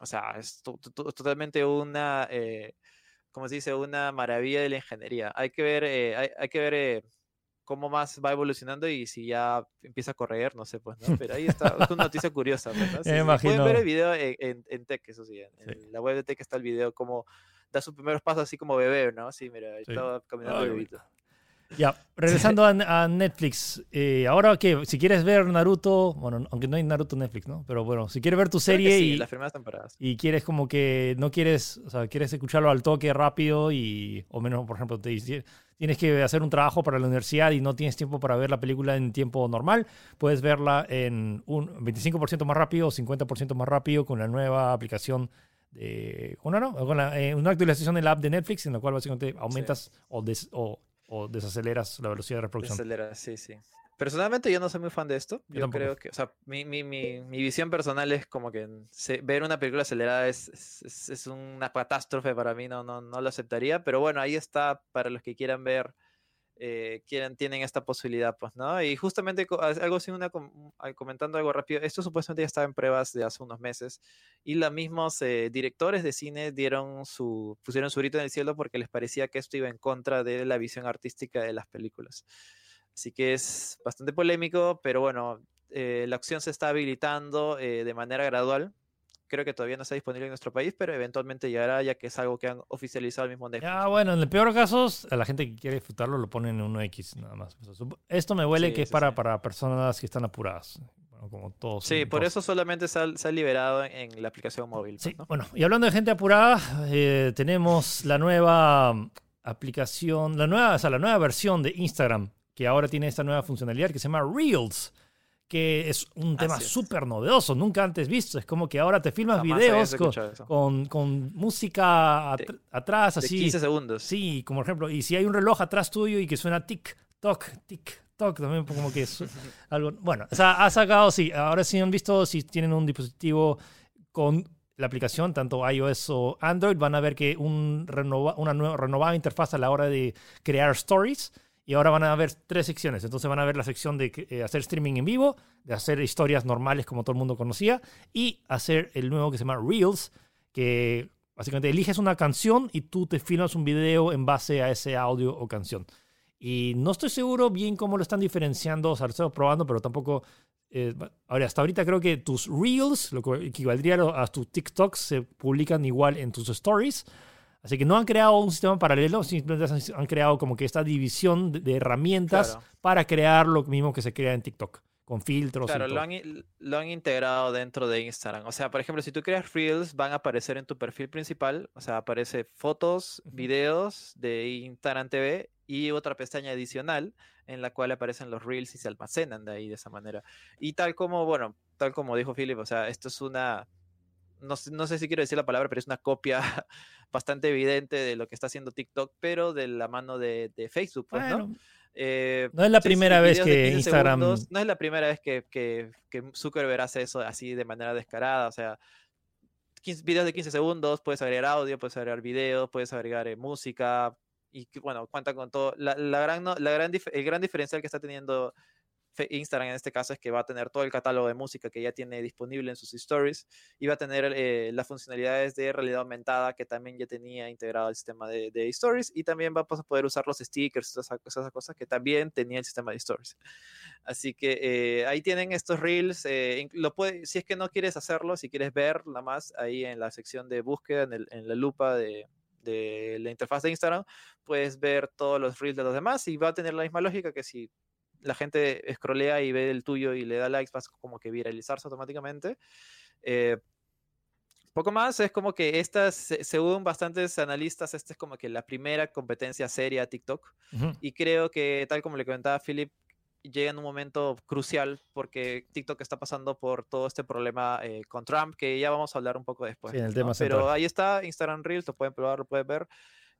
O sea, es totalmente una, eh, como se dice, una maravilla de la ingeniería. Hay que ver, hay, que ver cómo más va evolucionando y si ya empieza a correr, no sé, pues, ¿no? Pero ahí está, es una noticia curiosa, ¿no? pueden ver el video en, en, Tech, eso sí, en, la web de Tech está el video, como da sus primeros pasos así como bebé, ¿no? Sí, mira, estaba caminando bebito. Ya, regresando a, Netflix. Eh, ahora que, si quieres ver Naruto, bueno, aunque no hay Naruto Netflix, ¿no? Pero bueno, si quieres ver tu serie y, las primeras temporadas. y quieres como que no quieres, o sea, quieres escucharlo al toque rápido y, o menos, por ejemplo, te tienes que hacer un trabajo para la universidad y no tienes tiempo para ver la película en tiempo normal, puedes verla en un 25% más rápido o 50% más rápido con la nueva aplicación una, no, con eh, una actualización del app de Netflix en la cual básicamente aumentas o, o, desaceleras la velocidad de reproducción. Desaceleras, sí, sí. Personalmente yo no soy muy fan de esto. Yo, creo que, o sea, mi, mi, mi, mi, visión personal es como que ver una película acelerada es, es, es, una catástrofe para mí, no, no, no lo aceptaría, pero bueno, ahí está para los que quieran ver eh, quieren, tienen esta posibilidad, pues, ¿no? Y justamente algo así, una, comentando algo rápido, esto supuestamente ya estaba en pruebas de hace unos meses y los mismos eh, directores de cine dieron su, pusieron su grito en el cielo porque les parecía que esto iba en contra de la visión artística de las películas. Así que es bastante polémico, pero bueno, eh, la opción se está habilitando de manera gradual creo que todavía no está disponible en nuestro país, pero eventualmente llegará ya que es algo que han oficializado el mismo Netflix. Ah, bueno, en el peor caso, a la gente que quiere disfrutarlo lo ponen en 1X nada más. Esto me huele que es para, para personas que están apuradas. como todos. Sí, por eso solamente se ha, liberado en la aplicación móvil. Pues, sí, bueno, y hablando de gente apurada, eh, tenemos la nueva aplicación, la nueva, o sea, la nueva versión de Instagram que ahora tiene esta nueva funcionalidad que se llama Reels que es un tema súper novedoso, nunca antes visto. Es como que ahora te filmas videos con, con, música atrás, así. 15 segundos. Sí, como ejemplo, y si hay un reloj atrás tuyo y que suena tic, toc, tic, toc, también como que es algo. Bueno, o sea, ha sacado, sí, ahora sí han visto, si tienen un dispositivo con la aplicación, tanto iOS o Android, van a ver que un renova, una nueva, renovada interfaz a la hora de crear stories y ahora van a haber tres secciones. Entonces van a ver la sección de eh, hacer streaming en vivo, de hacer historias normales como todo el mundo conocía, y hacer el nuevo que se llama Reels, que básicamente eliges una canción y tú te filmas un video en base a ese audio o canción. Y no estoy seguro bien cómo lo están diferenciando, o sea, lo estoy probando, pero tampoco... Eh, ahora, hasta ahorita creo que tus Reels, lo que equivaldría a tus TikToks, se publican igual en tus stories. Así que no han creado un sistema paralelo, simplemente han creado como que esta división de, herramientas para crear lo mismo que se crea en TikTok, con filtros. Claro, Lo, han, lo han integrado dentro de Instagram. O sea, por ejemplo, si tú creas Reels, van a aparecer en tu perfil principal. O sea, aparece fotos, videos de Instagram TV y otra pestaña adicional en la cual aparecen los Reels y se almacenan de ahí de esa manera. Y tal como, bueno, tal como dijo Philip, o sea, esto es una no, no, sé si quiero decir la palabra, pero es una copia bastante evidente de lo que está haciendo TikTok, pero de la mano de, Facebook, pues, ¿no? Eh, no es la primera vez que Instagram... no es la primera vez que, que, que, Zuckerberg hace eso así de manera descarada, o sea, 15, videos de 15 segundos, puedes agregar audio, puedes agregar video, puedes agregar eh, música, y bueno, cuenta con todo. La, la gran, la gran, el gran diferencial que está teniendo Instagram en este caso es que va a tener todo el catálogo de música que ya tiene disponible en sus stories y va a tener eh, las funcionalidades de realidad aumentada que también ya tenía integrado el sistema de, stories y también va a poder usar los stickers, esas, esas cosas que también tenía el sistema de stories. Así que eh, ahí tienen estos reels. Eh, si es que no quieres hacerlo, si quieres ver nada más ahí en la sección de búsqueda, en, en la lupa de, de la interfaz de Instagram, puedes ver todos los reels de los demás y va a tener la misma lógica que si la gente scrollea y ve el tuyo y le da likes, vas como que viralizarse automáticamente. Eh, poco más, es como que estas, según bastantes analistas, esta es como que la primera competencia seria a TikTok. Y creo que, tal como le comentaba Philip, llega en un momento crucial porque TikTok está pasando por todo este problema eh, con Trump, que ya vamos a hablar un poco después. el tema Pero ahí está Instagram Reels, lo pueden probar, lo pueden ver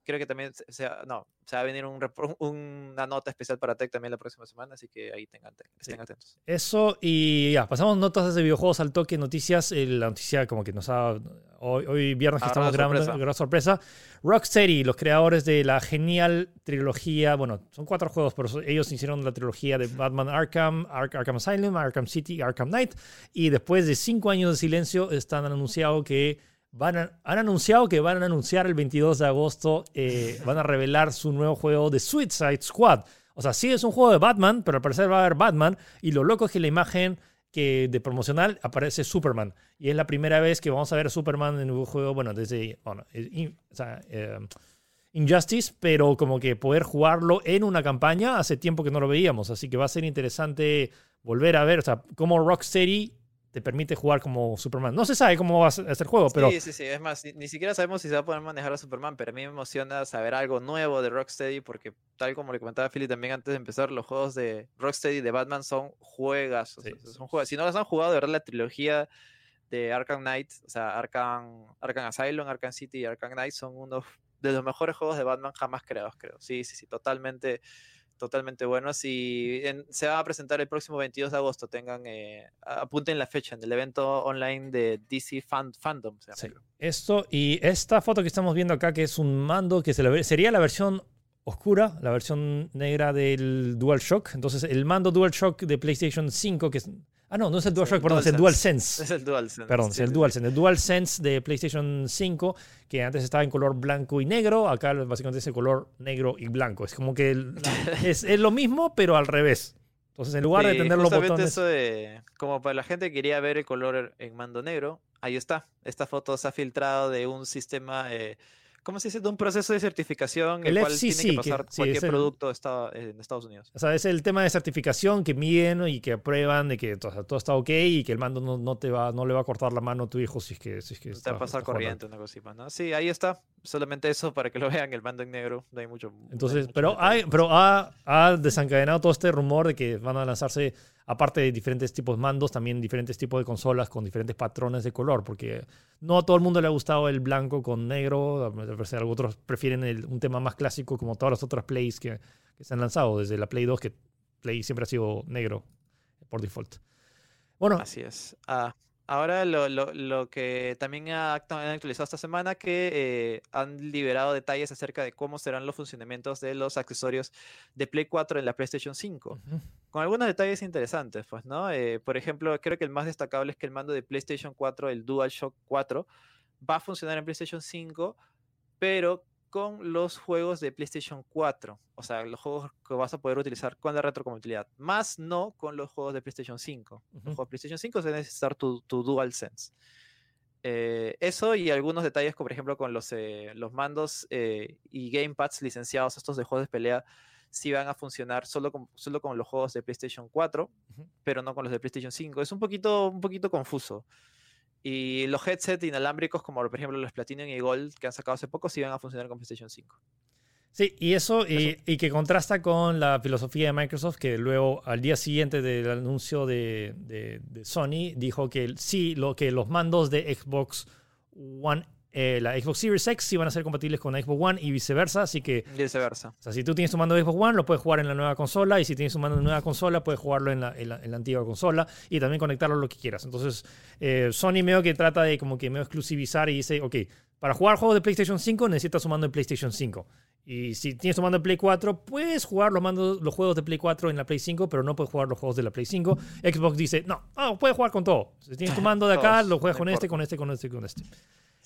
creo que también se, no, se va a venir un, una nota especial para Tech también la próxima semana, así que ahí tengan, estén atentos. Eso y ya, pasamos notas de videojuegos al toque, noticias, la noticia como que nos ha, hoy, hoy viernes que ah, estamos grabando, gran sorpresa, Rocksteady, los creadores de la genial trilogía, bueno, son cuatro juegos, pero ellos hicieron la trilogía de Batman Arkham, Arkham Asylum, Arkham City, Arkham Knight, y después de cinco años de silencio están anunciado que han anunciado que van a anunciar el 22 de agosto, eh, van a revelar su nuevo juego de Suicide Squad. O sea, sí es un juego de Batman, pero al parecer va a haber Batman. Y lo loco es que la imagen que de promocional aparece Superman. Y es la primera vez que vamos a ver a Superman en un juego, bueno, desde eh, Injustice, pero como que poder jugarlo en una campaña hace tiempo que no lo veíamos. Así que va a ser interesante volver a ver, o sea, cómo Rocksteady te permite jugar como Superman. No se sabe cómo va a ser el juego, pero... Sí, sí, sí. Es más, ni, siquiera sabemos si se va a poder manejar a Superman, pero a mí me emociona saber algo nuevo de Rocksteady porque tal como le comentaba Philly también antes de empezar, los juegos de Rocksteady de Batman son juegas. son juegos. Si no los han jugado, de verdad, la trilogía de Arkham Knight, o sea, Arkham, Arkham Asylum, Arkham City y Arkham Knight son unos de los mejores juegos de Batman jamás creados, creo. Sí, sí, sí, totalmente, totalmente buenos. Y se va a presentar el próximo 22 de agosto. Tengan, eh, apunten la fecha en el evento online de DC Fandom. Esto y esta foto que estamos viendo acá, que es un mando que se sería la versión oscura, la versión negra del DualShock. Entonces, el mando DualShock de PlayStation 5, que es Ah, no, no es el DualShock, perdón, es el DualSense. Es el DualSense. Perdón, es el DualSense. El DualSense de PlayStation 5, que antes estaba en color blanco y negro, acá básicamente es el color negro y blanco. Es como que es, es, lo mismo, pero al revés. Entonces, en lugar de tener los botones. Eso de, como para la gente que quería ver el color en mando negro, ahí está. Esta foto se ha filtrado de un sistema. Eh, ¿cómo se dice? De un proceso de certificación el, cual tiene que pasar cualquier producto en Estados Unidos. O sea, es el tema de certificación que miden y que aprueban de que todo, está ok y que el mando no, te va, no le va a cortar la mano a tu hijo si es que, si es que Te va a pasar corriente, una cosita, ¿no? Sí, ahí está. Solamente eso para que lo vean, el mando en negro. No hay mucho. Entonces, pero, hay, pero ha, ha desencadenado todo este rumor de que van a lanzarse aparte de diferentes tipos de mandos, también diferentes tipos de consolas con diferentes patrones de color, porque no a todo el mundo le ha gustado el blanco con negro, otros prefieren un tema más clásico como todas las otras plays que, se han lanzado, desde la Play 2, que Play siempre ha sido negro por default. Bueno. Así es. Ah, Ahora lo, lo, lo, que también ha, han actualizado esta semana que eh, han liberado detalles acerca de cómo serán los funcionamientos de los accesorios de Play 4 en la PlayStation 5. Con algunos detalles interesantes, pues, ¿no? Eh, por ejemplo, creo que el más destacable es que el mando de PlayStation 4, el DualShock 4, va a funcionar en PlayStation 5, pero con los juegos de PlayStation 4, o sea, los juegos que vas a poder utilizar con la retrocompatibilidad, más no con los juegos de PlayStation 5. Los juegos de PlayStation 5 se necesitar tu, tu DualSense. Eh, eso y algunos detalles, como por ejemplo con los, eh, los mandos eh, y gamepads licenciados, estos de juegos de pelea, sí van a funcionar solo con, solo con los juegos de PlayStation 4, pero no con los de PlayStation 5. Es un poquito, un poquito confuso. Y los headsets inalámbricos, como por ejemplo los Platinum y Gold que han sacado hace poco, sí van a funcionar con PlayStation 5. Sí, y eso, Y, que contrasta con la filosofía de Microsoft, que luego al día siguiente del anuncio de, de, de Sony dijo que sí, lo, que los mandos de Xbox One eh, la Xbox Series X sí van a ser compatibles con Xbox One y viceversa, así que... Viceversa. O sea, si tú tienes tu mando de Xbox One, lo puedes jugar en la nueva consola, y si tienes un mando de nueva consola, puedes jugarlo en la, en la, antigua consola, y también conectarlo a lo que quieras. Entonces, eh, Sony medio que trata de como que medio exclusivizar y dice, ok, para jugar juegos de PlayStation 5 necesitas un mando de PlayStation 5. Y si tienes tu mando de Play 4, puedes jugar los, mandos, los juegos de Play 4 en la Play 5, pero no puedes jugar los juegos de la Play 5. Xbox dice, no, no puedes jugar con todo. Si tienes tu mando de acá, lo juegas con este, con este, con este, con este.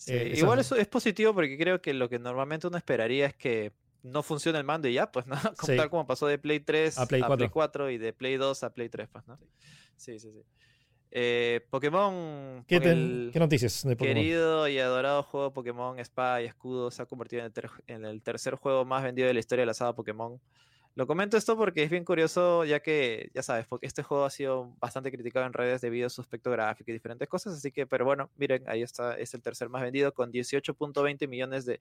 Eh, igual eso es positivo porque creo que lo que normalmente uno esperaría es que no funcione el mando y ya, pues, ¿no? Como, Tal como pasó de Play 3 a Play, 4. y de Play 2 a Play 3, pues, ¿no? Sí, sí, sí. Eh, Pokémon. ¿Qué, noticias de Pokémon? Querido y adorado juego Pokémon Espada y Escudo se ha convertido en el, en el tercer juego más vendido de la historia de la saga Pokémon. Lo comento esto porque es bien curioso, ya que, ya sabes, porque este juego ha sido bastante criticado en redes debido a su aspecto gráfico y diferentes cosas, así que, pero bueno, miren, ahí está, es el tercer más vendido con 18.20 millones de,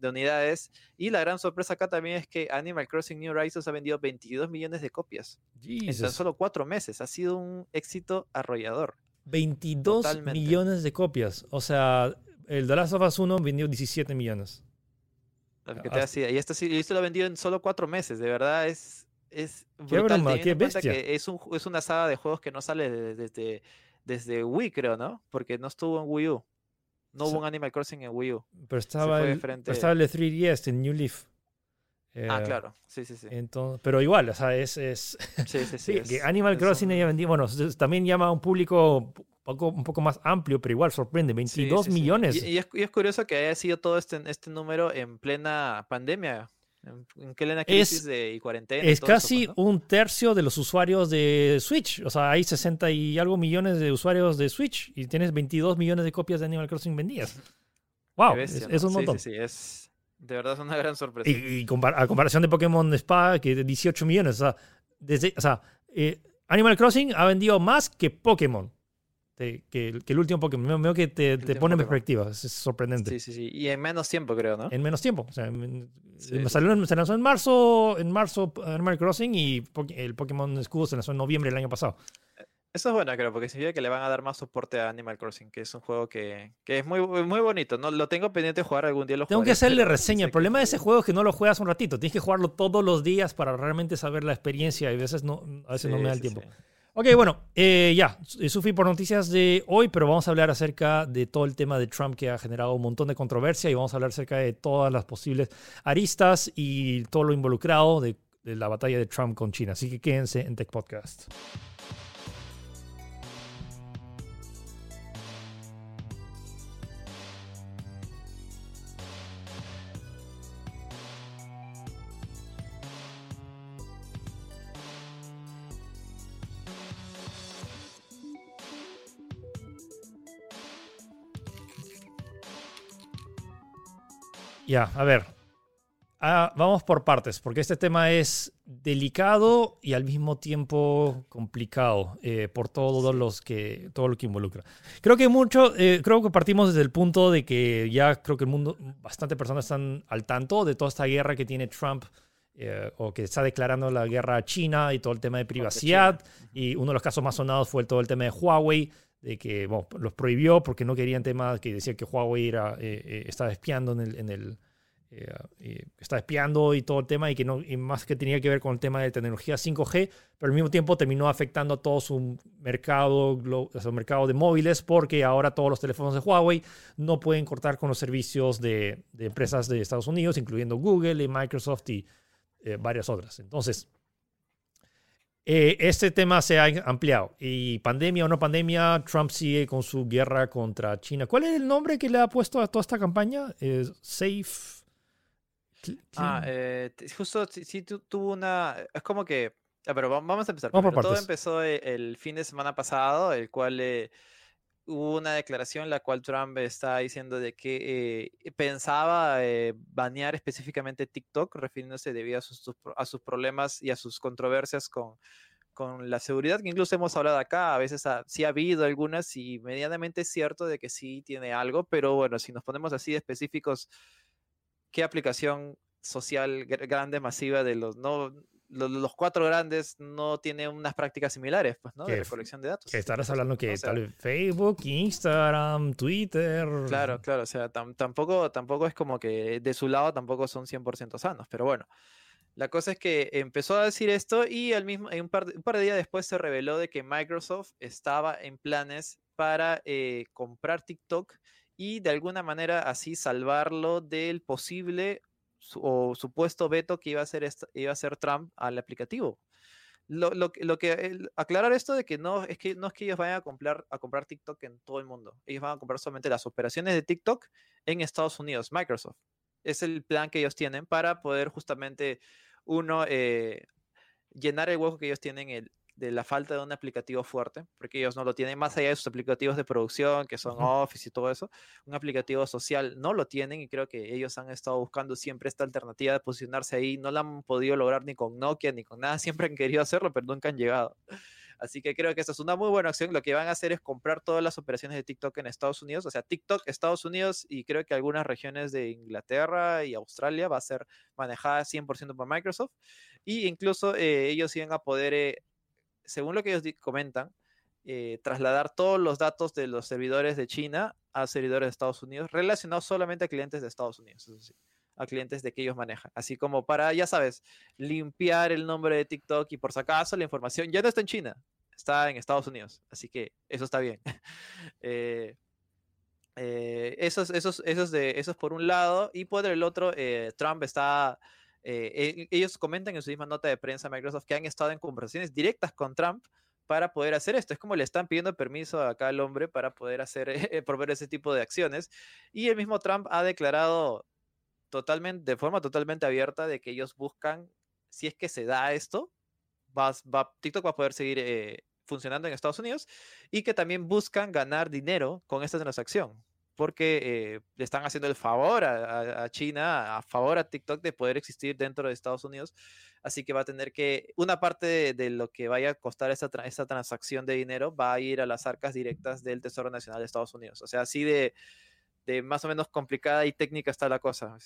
unidades. Y la gran sorpresa acá también es que Animal Crossing New Horizons ha vendido 22 millones de copias en tan solo cuatro meses. Ha sido un éxito arrollador. 22 millones de copias. O sea, el The Last of Us 1 vendió 17 millones. Que te hacía. Y esto, sí, esto lo ha vendido en solo cuatro meses, de verdad es, es brutal. Qué broma, qué Que es, un, es una saga de juegos que no sale desde, desde, Wii, creo, ¿no? Porque no estuvo en Wii U. No hubo un Animal Crossing en Wii U. Pero estaba, el, estaba el de 3DS, en New Leaf. ah, eh, claro, sí, sí, sí. Entonces, pero igual, o sea, es. es sí, sí, sí. que Animal Crossing haya vendido. Bueno, también llama a un público poco, un poco más amplio, pero igual sorprende, 22 millones. Y, es, curioso que haya sido todo este, este número en plena pandemia, en, plena crisis de, y cuarentena. Es casi pues, un tercio de los usuarios de Switch, o sea, hay 60 y algo millones de usuarios de Switch y tienes 22 millones de copias de Animal Crossing vendidas. ¡Wow! es, un montón. Sí, sí, es... De verdad es una gran sorpresa. Y, a comparación de Pokémon Spa, que de 18 millones, o sea, desde, o sea eh, Animal Crossing ha vendido más que Pokémon que, el último Pokémon. Veo que te, te pone en perspectiva. Es, sorprendente. Sí, sí, sí. Y en menos tiempo, creo, ¿no? En menos tiempo. O sea, se lanzó en marzo, en marzo Animal Crossing y el Pokémon Escudo se lanzó en noviembre del año pasado. Eso es bueno, creo, porque significa que le van a dar más soporte a Animal Crossing, que es un juego que, es muy, muy bonito. No, lo tengo pendiente de jugar algún día. Lo tengo que hacerle reseña. El problema de ese juego es que no lo juegas un ratito. Tienes que jugarlo todos los días para realmente saber la experiencia y a veces no, a veces no me da el tiempo. Ok, bueno, eh, ya, eso fui por noticias de hoy, pero vamos a hablar acerca de todo el tema de Trump que ha generado un montón de controversia y vamos a hablar acerca de todas las posibles aristas y todo lo involucrado de, de la batalla de Trump con China. Así que quédense en Tech Podcast. Ya, a ver. Ah, vamos por partes, porque este tema es delicado y al mismo tiempo complicado eh, por todo, los que, todo lo que involucra. Creo que mucho, eh, creo que partimos desde el punto de que ya creo que el mundo, bastante personas están al tanto de toda esta guerra que tiene Trump eh, o que está declarando la guerra a China y todo el tema de privacidad. Y uno de los casos más sonados fue todo el tema de Huawei, de que los prohibió porque no querían temas que decían que Huawei era, eh, eh, estaba espiando en el... En eh, estaba espiando y todo el tema y que no más que tenía que ver con el tema de tecnología 5G, pero al mismo tiempo terminó afectando a todo su mercado, su mercado de móviles porque ahora todos los teléfonos de Huawei no pueden cortar con los servicios de empresas de Estados Unidos, incluyendo Google y Microsoft y varias otras. Entonces, eh, este tema se ha ampliado. Y pandemia o no pandemia, Trump sigue con su guerra contra China. ¿Cuál es el nombre que le ha puesto a toda esta campaña? Safe. Ah, eh, justo sí, tuvo una. Es como que. pero vamos a empezar. Todo empezó e, el, fin de semana pasado, el cual eh, hubo una declaración en la cual Trump está diciendo de que pensaba banear específicamente TikTok, refiriéndose debido a sus, a sus problemas y a sus controversias con, con la seguridad, que incluso hemos hablado acá, a veces sí ha habido algunas y medianamente es cierto de que sí tiene algo, pero bueno, si nos ponemos así específicos, ¿qué aplicación social grande, masiva de los no los, cuatro grandes no tienen unas prácticas similares, pues, ¿no? De recolección de datos. Que estarás hablando que tal Facebook, Instagram, Twitter. Claro, claro, o sea, tampoco, tampoco es como que de su lado tampoco son 100% sanos, pero bueno. La cosa es que empezó a decir esto y al mismo, un, par de, un par de días después se reveló de que Microsoft estaba en planes para eh, comprar TikTok y de alguna manera así salvarlo del posible o supuesto veto que iba a hacer, iba a hacer Trump al aplicativo. Lo, lo, lo que aclarar esto de que no es que no es que ellos vayan a comprar a comprar TikTok en todo el mundo. Ellos van a comprar solamente las operaciones de TikTok en Estados Unidos, Microsoft. Es el plan que ellos tienen para poder justamente uno eh, llenar el hueco que ellos tienen el, de la falta de un aplicativo fuerte, porque ellos no lo tienen más allá de sus aplicativos de producción, que son Office y todo eso, un aplicativo social no lo tienen y creo que ellos han estado buscando siempre esta alternativa de posicionarse ahí, no la han podido lograr ni con Nokia ni con nada, siempre han querido hacerlo, pero nunca han llegado. Así que creo que esta es una muy buena acción. Lo que van a hacer es comprar todas las operaciones de TikTok en Estados Unidos, o sea, TikTok, Estados Unidos y creo que algunas regiones de Inglaterra y Australia va a ser manejada 100% por Microsoft. Y incluso eh, ellos iban a poder eh, según lo que ellos comentan, eh, trasladar todos los datos de los servidores de China a servidores de Estados Unidos, relacionados solamente a clientes de Estados Unidos, a clientes de que ellos manejan. Así como para, ya sabes, limpiar el nombre de TikTok y por si acaso la información ya no está en China, está en Estados Unidos. Así que eso está bien. eh, eh, esos, esos, esos, de, esos por un lado, y por el otro, eh, Trump está eh, e, ellos comentan en su misma nota de prensa Microsoft que han estado en conversaciones directas con Trump para poder hacer esto. Es como le están pidiendo permiso acá al hombre para poder hacer, eh, promover ese tipo de acciones. Y el mismo Trump ha declarado totalmente, de forma totalmente abierta de que ellos buscan, si es que se da esto, va, va, TikTok va a poder seguir eh, funcionando en Estados Unidos y que también buscan ganar dinero con esta transacción porque eh, le están haciendo el favor a, China, a favor a TikTok de poder existir dentro de Estados Unidos. Así que va a tener que, una parte de, lo que vaya a costar esa, transacción de dinero va a ir a las arcas directas del Tesoro Nacional de Estados Unidos. O sea, así de, de más o menos complicada y técnica está la cosa.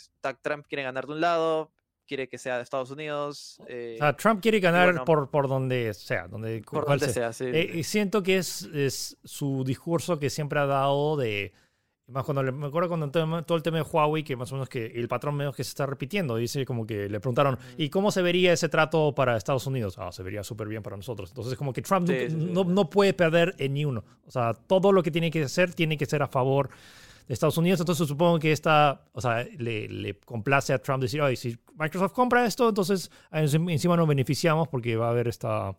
Trump quiere ganar de un lado, quiere que sea de Estados Unidos. Eh, Trump quiere ganar por, por donde sea, donde, por donde sea. sí. Eh, siento que es, es su discurso que siempre ha dado de más cuando me acuerdo cuando todo el tema de Huawei, que más o menos que el patrón menos que se está repitiendo, dice como que le preguntaron, ¿y cómo se vería ese trato para Estados Unidos? Ah, se vería súper bien para nosotros. Entonces como que Trump no, no, puede perder en ni uno. O sea, todo lo que tiene que hacer tiene que ser a favor de Estados Unidos. Entonces supongo que esta, o sea, le, le complace a Trump decir, ay, si Microsoft compra esto, entonces encima nos beneficiamos porque va a haber esta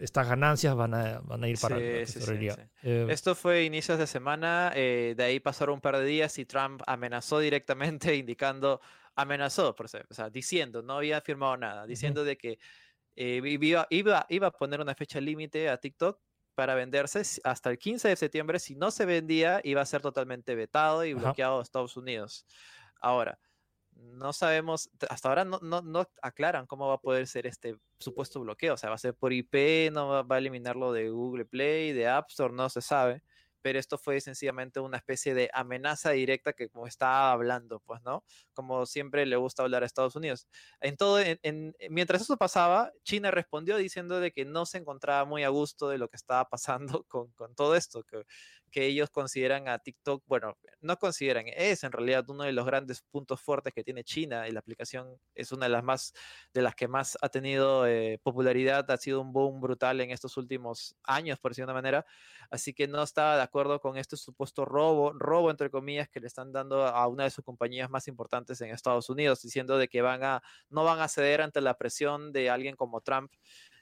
estas ganancias van a, van a ir para la eh, Esto fue inicios de semana, eh, de ahí pasaron un par de días y Trump amenazó directamente, indicando, amenazó, por o sea, diciendo, no había firmado nada, diciendo de que eh, iba, iba, iba a poner una fecha límite a TikTok para venderse hasta el 15 de septiembre. Si no se vendía, iba a ser totalmente vetado y bloqueado a Estados Unidos. Ahora, no sabemos, hasta ahora no, no, no, aclaran cómo va a poder ser este supuesto bloqueo. O sea, va a ser por IP, no va, a eliminarlo de Google Play, de App Store, no se sabe pero esto fue sencillamente una especie de amenaza directa que como estaba hablando, pues, ¿no? Como siempre le gusta hablar a Estados Unidos. En todo, en, mientras eso pasaba, China respondió diciendo de que no se encontraba muy a gusto de lo que estaba pasando con, con todo esto, que, que ellos consideran a TikTok, bueno, no consideran, es en realidad uno de los grandes puntos fuertes que tiene China y la aplicación es una de las más, de las que más ha tenido eh, popularidad, ha sido un boom brutal en estos últimos años, por decir de una manera, así que no estaba de acuerdo con este supuesto robo, robo entre comillas, que le están dando a una de sus compañías más importantes en Estados Unidos, diciendo de que van a, no van a ceder ante la presión de alguien como Trump.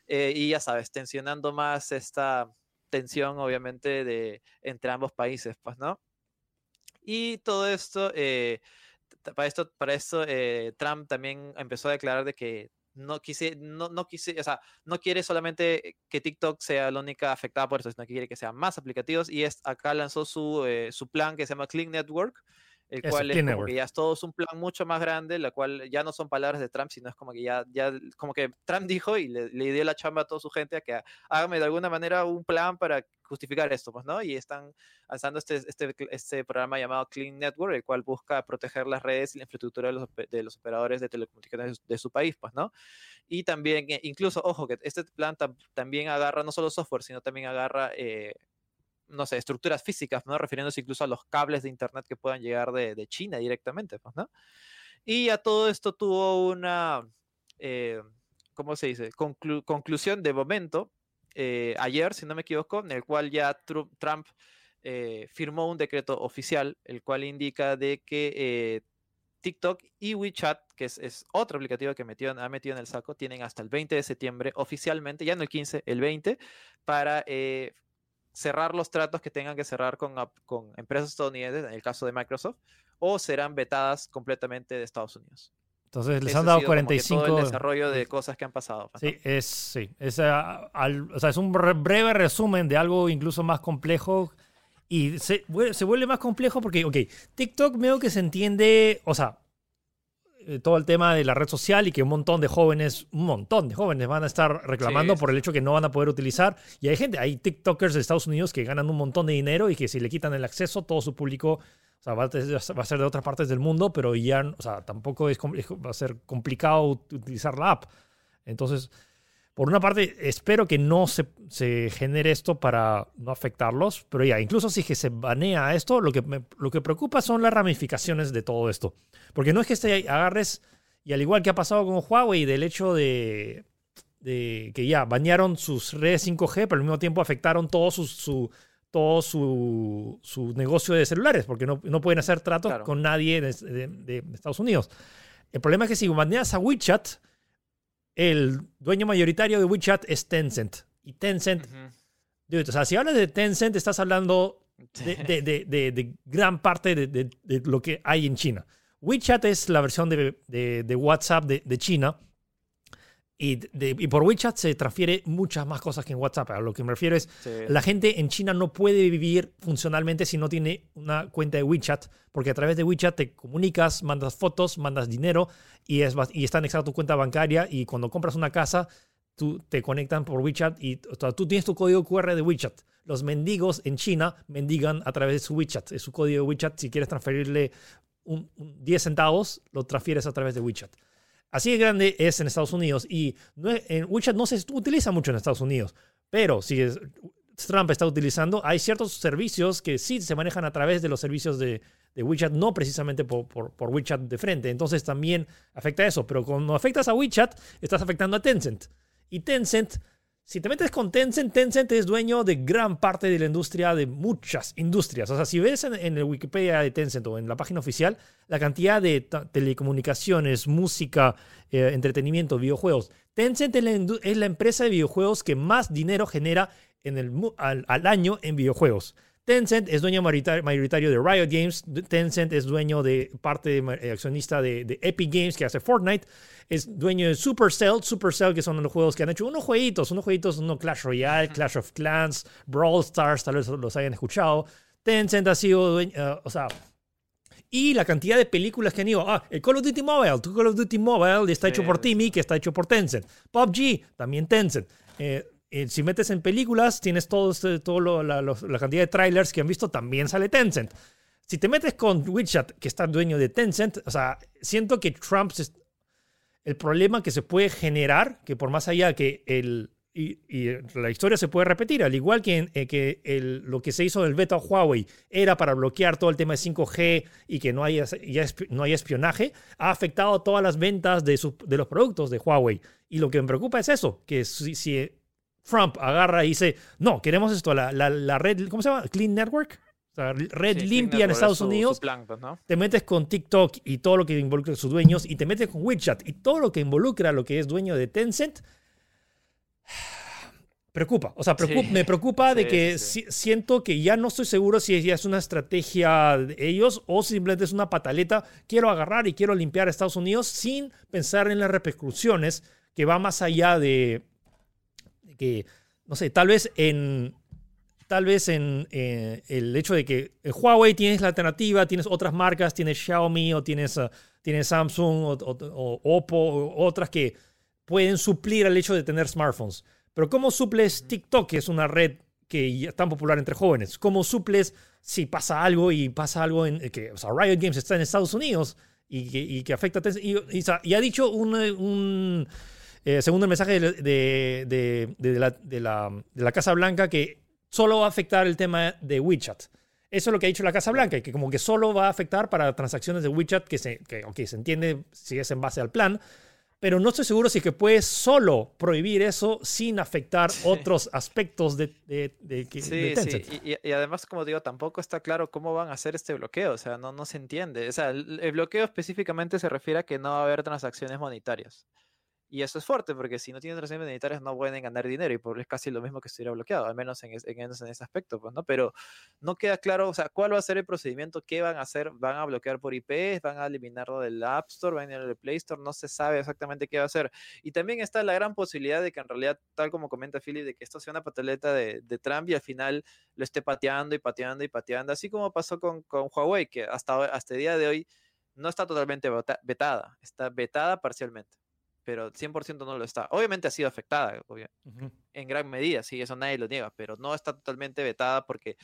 Eh, y ya sabes, tensionando más esta, tensión, obviamente, de, entre ambos países, pues, ¿no? Y todo esto, eh, para esto, para esto eh, Trump también empezó a declarar de que no quise, no, no quise, o sea, no quiere solamente que TikTok sea la única afectada por eso, sino que quiere que sean más aplicativos y es, acá lanzó su, eh, su plan que se llama Clean Network, el cual es como que ya es todo es un plan mucho más grande, la cual ya no son palabras de Trump, sino es como que ya, ya como que Trump dijo y le, dio la chamba a toda su gente a que hágame de alguna manera un plan para justificar esto, pues, ¿no? Y están lanzando este, este, este programa llamado Clean Network, el cual busca proteger las redes y la infraestructura de los, de los operadores de telecomunicaciones de su país, pues, ¿no? Y también, eh, incluso, ojo, que este plan también agarra no solo software, sino también agarra eh, no sé, estructuras físicas, ¿no? Refiriéndose incluso a los cables de Internet que puedan llegar de, China directamente, pues. Y a todo esto tuvo una, eh, ¿cómo se dice? conclusión de momento, eh, ayer, si no me equivoco, en el cual ya Trump eh, firmó un decreto oficial, el cual indica de que TikTok y WeChat, que es, otro aplicativo que metió, ha metido en el saco, tienen hasta el 20 de septiembre oficialmente, ya no el 15, el 20, para cerrar los tratos que tengan que cerrar con, con empresas estadounidenses, en el caso de Microsoft, o serán vetadas completamente de Estados Unidos. Entonces les han dado 45. Todo el desarrollo de cosas que han pasado. Sí, es, sí, es, ah, o sea, es un breve resumen de algo incluso más complejo. Y se, se vuelve más complejo porque, ok, TikTok veo que se entiende, o sea, eh, todo el tema de la red social y que un montón de jóvenes, un montón de jóvenes van a estar reclamando por el hecho que no van a poder utilizar. Y hay gente, hay TikTokers de Estados Unidos que ganan un montón de dinero y que si le quitan el acceso, todo su público o sea, va, a, ser de otras partes del mundo, pero ya, o sea, tampoco es, va a ser complicado utilizar la app. Entonces, por una parte, espero que no se, se, genere esto para no afectarlos, pero ya, incluso si que se banea esto, lo que me, lo que preocupa son las ramificaciones de todo esto. Porque no es que este agarres, y al igual que ha pasado con Huawei, del hecho de, de que ya banearon sus redes 5G, pero al mismo tiempo afectaron todo su, su todo su, su, negocio de celulares, porque no, no pueden hacer tratos con nadie de, de, Estados Unidos. El problema es que si baneas a WeChat, el dueño mayoritario de WeChat es Tencent. Y Tencent, o sea, si hablas de Tencent, estás hablando de, de gran parte de, lo que hay en China. WeChat es la versión de, WhatsApp de, China. Y, y, por WeChat se transfiere muchas más cosas que en WhatsApp. A lo que me refiero es, la gente en China no puede vivir funcionalmente si no tiene una cuenta de WeChat, porque a través de WeChat te comunicas, mandas fotos, mandas dinero y, es, y está anexada tu cuenta bancaria y cuando compras una casa, tú te conectan por WeChat y tú tienes tu código QR de WeChat. Los mendigos en China mendigan a través de su WeChat. Es su código de WeChat. Si quieres transferirle un, 10 centavos, lo transfieres a través de WeChat. Así de grande es en Estados Unidos y en WeChat no se utiliza mucho en Estados Unidos, pero si Trump está utilizando, hay ciertos servicios que sí se manejan a través de los servicios de, WeChat, no precisamente por, por, WeChat de frente. Entonces también afecta eso, pero cuando afectas a WeChat, estás afectando a Tencent. Y Tencent si te metes con Tencent, Tencent es dueño de gran parte de la industria, de muchas industrias. O sea, si ves en, el Wikipedia de Tencent o en la página oficial, la cantidad de telecomunicaciones, música, eh, entretenimiento, videojuegos. Tencent es la, empresa de videojuegos que más dinero genera en al año en videojuegos. Tencent es dueño mayoritario de Riot Games. Tencent es dueño de parte de, accionista de, Epic Games que hace Fortnite. Es dueño de Supercell. Supercell que son los juegos que han hecho unos jueguitos, unos jueguitos, uno Clash Royale, Clash of Clans, Brawl Stars, tal vez los hayan escuchado. Tencent ha sido dueño, eh, o sea, y la cantidad de películas que han ido. Ah, el Call of Duty Mobile. Tu Call of Duty Mobile está hecho por Timmy, que está hecho por Tencent. PUBG, también Tencent. Eh, eh, si metes en películas, tienes todo, este, todo la, cantidad de trailers que han visto, también sale Tencent. Si te metes con WeChat, que está dueño de Tencent, o sea, siento que Trump, el problema que se puede generar, que por más allá que el, y, la historia se puede repetir, al igual que, eh, que el, lo que se hizo del veto a Huawei era para bloquear todo el tema de 5G y que no haya, no haya espionaje, ha afectado todas las ventas de, de los productos de Huawei. Y lo que me preocupa es eso, que si Trump agarra y dice, no, queremos esto, la, la, red, ¿cómo se llama? Clean Network. O sea, red limpia en Estados Unidos. Te metes con TikTok y todo lo que involucra a sus dueños, y te metes con WeChat y todo lo que involucra a lo que es dueño de Tencent. Preocupa, o sea, me preocupa de que siento que ya no estoy seguro si ya es una estrategia de ellos o simplemente es una pataleta. Quiero agarrar y quiero limpiar a Estados Unidos sin pensar en las repercusiones que va más allá de, que, no sé, tal vez en, tal vez en eh, el hecho de que en Huawei tienes la alternativa, tienes otras marcas, tienes Xiaomi o tienes, uh, tienes Samsung o, Oppo o otras que pueden suplir el hecho de tener smartphones. Pero ¿cómo suples TikTok, que es una red que ya es tan popular entre jóvenes? ¿Cómo suples si pasa algo y pasa algo en que o sea, Riot Games está en Estados Unidos y que, y que afecta a y, y, ha dicho un, un eh, segundo el mensaje de, la, Casa Blanca, que solo va a afectar el tema de WeChat. Eso es lo que ha dicho la Casa Blanca, que como que solo va a afectar para transacciones de WeChat, que se, que, se entiende si es en base al plan, pero no estoy seguro si que puede solo prohibir eso sin afectar otros aspectos de, de, sí, Sí. Y, además, como digo, tampoco está claro cómo van a hacer este bloqueo, o sea, no, no se entiende. O sea, el bloqueo específicamente se refiere a que no va a haber transacciones monetarias. Y eso es fuerte, porque si no tienen transacciones monetarias no pueden ganar dinero y por es casi lo mismo que estuviera bloqueado, al menos en, en, ese aspecto, pues, ¿no? Pero no queda claro, o sea, cuál va a ser el procedimiento, qué van a hacer, van a bloquear por IP, van a eliminarlo del App Store, van a ir del Play Store, no se sabe exactamente qué va a hacer. Y también está la gran posibilidad de que en realidad, tal como comenta Philip, de que esto sea una pataleta de, de Trump y al final lo esté pateando y pateando y pateando, así como pasó con, con Huawei, que hasta, hasta el día de hoy no está totalmente vetada, está vetada parcialmente pero 100% no lo está. Obviamente ha sido afectada, en gran medida, sí, eso nadie lo niega, pero no está totalmente vetada porque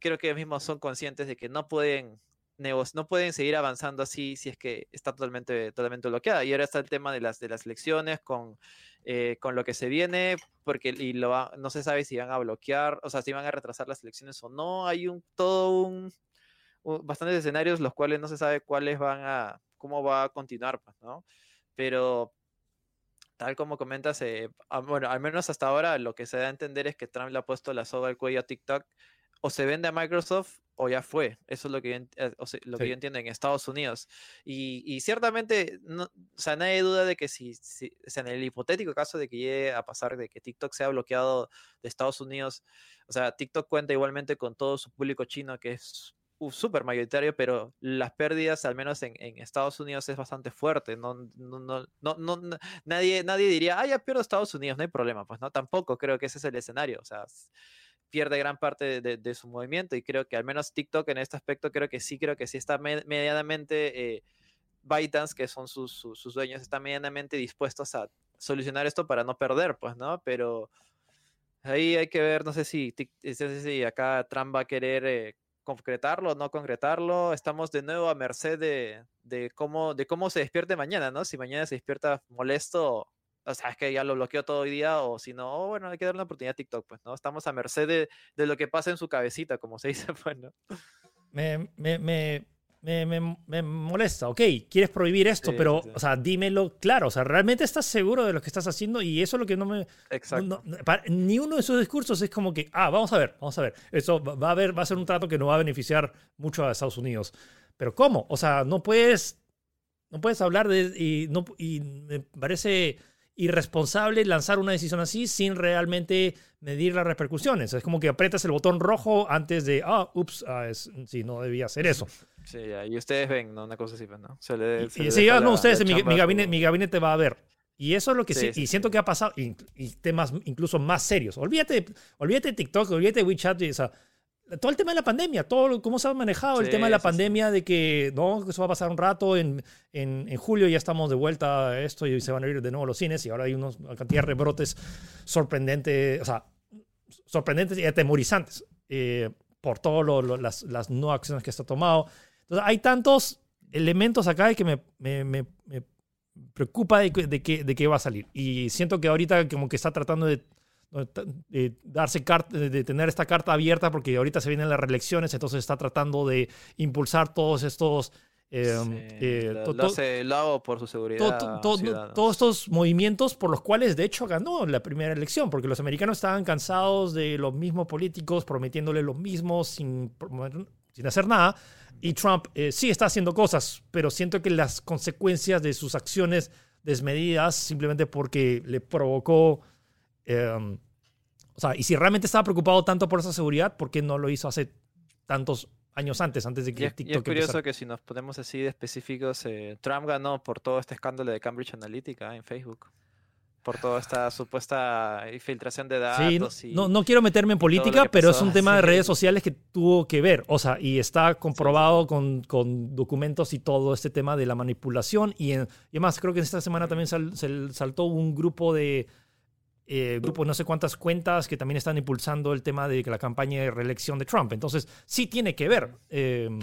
creo que ellos mismos son conscientes de que no pueden no pueden seguir avanzando así si es que está totalmente, totalmente bloqueada. Y ahora está el tema de las, de las elecciones con, eh, con lo que se viene, porque y lo no se sabe si van a bloquear, o sea, si van a retrasar las elecciones o no. Hay un todo un, bastantes escenarios los cuales no se sabe cuáles van a, cómo va a continuar, pues, ¿no? Pero tal como comentas, eh, bueno, al menos hasta ahora lo que se da a entender es que Trump le ha puesto la soga al cuello a TikTok. O se vende a Microsoft o ya fue. Eso es lo que yo, eh, lo que yo entiendo en Estados Unidos. Y, ciertamente, no, o sea, nadie duda de que si, si en el hipotético caso de que llegue a pasar de que TikTok sea bloqueado de Estados Unidos, o sea, TikTok cuenta igualmente con todo su público chino que es súper mayoritario, pero las pérdidas, al menos en, Estados Unidos, es bastante fuerte. No, no, no, no, nadie, nadie diría, ah, ya pierdo Estados Unidos, no hay problema. Pues no, tampoco creo que ese es el escenario. O sea, pierde gran parte de, su movimiento y creo que al menos TikTok en este aspecto, creo que sí, creo que sí está medianamente. Eh, ByteDance, que son sus, sus, dueños, están medianamente dispuestos a solucionar esto para no perder, pues, ¿no? Pero ahí hay que ver, no sé si, si acá Trump va a querer eh, concretarlo no concretarlo. Estamos de nuevo a merced de, de, cómo, de cómo se despierte mañana, ¿no? Si mañana se despierta molesto, o sea, es que ya lo bloqueó todo el día, o si no, bueno, hay que darle una oportunidad a TikTok, pues, ¿no? Estamos a merced de, de lo que pasa en su cabecita, como se dice, pues. Me, me, me, me, me, molesta. Ok, quieres prohibir esto, pero, o sea, dímelo claro. O sea, ¿realmente estás seguro de lo que estás haciendo? Y eso es lo que no me... Exacto. ni uno de esos discursos es como que, ah, vamos a ver, vamos a ver. Eso va a, haber, va a ser un trato que no va a beneficiar mucho a Estados Unidos. Pero ¿cómo? O sea, no puedes... No puedes hablar de... Y, no, y me parece irresponsable lanzar una decisión así sin realmente medir las repercusiones. Es como que aprietas el botón rojo antes de, ah, ups, ah, sí, no debía hacer eso. Sí, y ustedes ven, ¿no? Una cosa así, pues, ¿no? Se le, y, sí, no, ustedes, mi, gabinete, mi gabinete va a ver. Y eso es lo que sí, y siento que ha pasado, y, temas incluso más serios. Olvídate, olvídate de TikTok, olvídate de WeChat, o sea, todo el tema de la pandemia, todo cómo se ha manejado el tema de la pandemia, de que no, eso va a pasar un rato, en, en, en, julio ya estamos de vuelta a esto y se van a ir de nuevo los cines y ahora hay unos, una cantidad de rebrotes sorprendentes, o sea, sorprendentes y atemorizantes eh, por todas las, las, no acciones que está tomado. Entonces, hay tantos elementos acá que me, me, me, preocupa de, de, qué, de va a salir. Y siento que ahorita como que está tratando de de darse carta, de tener esta carta abierta porque ahorita se vienen las reelecciones, entonces está tratando de impulsar todos estos eh, lo, hago por su seguridad. todos estos movimientos por los cuales de hecho ganó la primera elección, porque los americanos estaban cansados de los mismos políticos prometiéndole lo mismo sin, sin hacer nada. Y Trump eh, sí está haciendo cosas, pero siento que las consecuencias de sus acciones desmedidas, simplemente porque le provocó Em, o sea, y si realmente estaba preocupado tanto por esa seguridad, ¿por qué no lo hizo hace tantos años antes, antes de que y TikTok Es curioso que si nos ponemos así de específicos, eh, Trump ganó por todo este escándalo de Cambridge Analytica en Facebook. Por toda esta supuesta infiltración de datos. Sí, no, no, quiero meterme en política, pero es un tema de redes sociales que tuvo que ver. O sea, y está comprobado con, con, documentos y todo este tema de la manipulación. Y, y además, creo que esta semana también se saltó un grupo de eh, grupo no sé cuántas cuentas que también están impulsando el tema de la campaña de reelección de Trump. Entonces, sí tiene que ver. Em,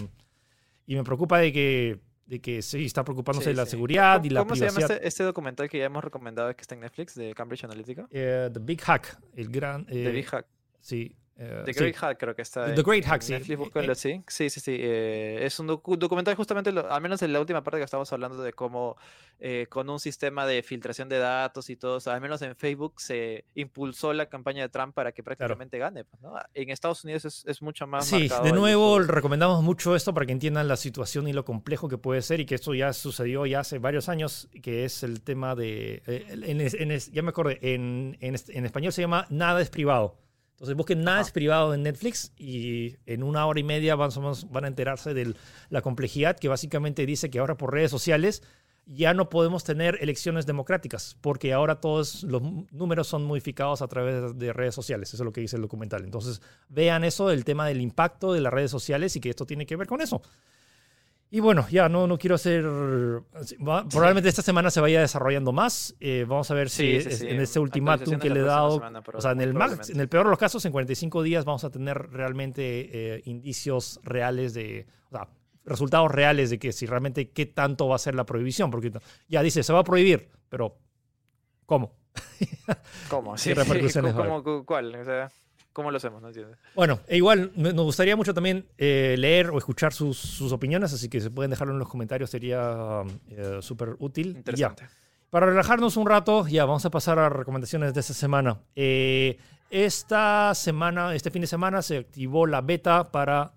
y me preocupa de que, de que sí está preocupándose de la seguridad y la privacidad. ¿Cómo se llama este, este, documental que ya hemos recomendado que está en Netflix de Cambridge Analytica? Eh, The Big Hack, el gran... The Big Hack. Sí, eh, The Great Hack creo que está. The Great Hack, sí. Eh, sí. Sí, sí, sí. Eh, es un documental justamente, al menos en la última parte que estamos hablando de cómo con un sistema de filtración de datos y todo, al menos en Facebook se impulsó la campaña de Trump para que prácticamente gane. Pues, en Estados Unidos es, es mucho más... Sí, de nuevo recomendamos mucho esto para que entiendan la situación y lo complejo que puede ser y que esto ya sucedió ya hace varios años, que es el tema de... En, ya me acordé, en, en español se llama Nada es privado. Entonces busquen Nada es privado en Netflix y en una hora y media van, van a enterarse de la complejidad que básicamente dice que ahora por redes sociales ya no podemos tener elecciones democráticas porque ahora todos los números son modificados a través de redes sociales. Eso es lo que dice el documental. Entonces vean eso, el tema del impacto de las redes sociales y que esto tiene que ver con eso. Y bueno, ya no, no quiero hacer. Probablemente esta semana se vaya desarrollando más. Eh, vamos a ver si en este ultimátum que le he dado. o sea, en el, en el peor de los casos, en 45 días vamos a tener realmente eh, indicios reales de. O sea, resultados reales de que si realmente qué tanto va a ser la prohibición. Porque ya dice, se va a prohibir, pero ¿cómo? ¿Cómo? Sí, repercusiones ¿Cómo, ¿Cuál? O sea. ¿Cómo lo hacemos? No Bueno, e igual nos gustaría mucho también eh, leer o escuchar sus, opiniones, así que se pueden dejarlo en los comentarios, sería eh, súper útil. Interesante. Para relajarnos un rato, ya vamos a pasar a recomendaciones de esta semana. Eh, esta semana, este fin de semana, se activó la beta para,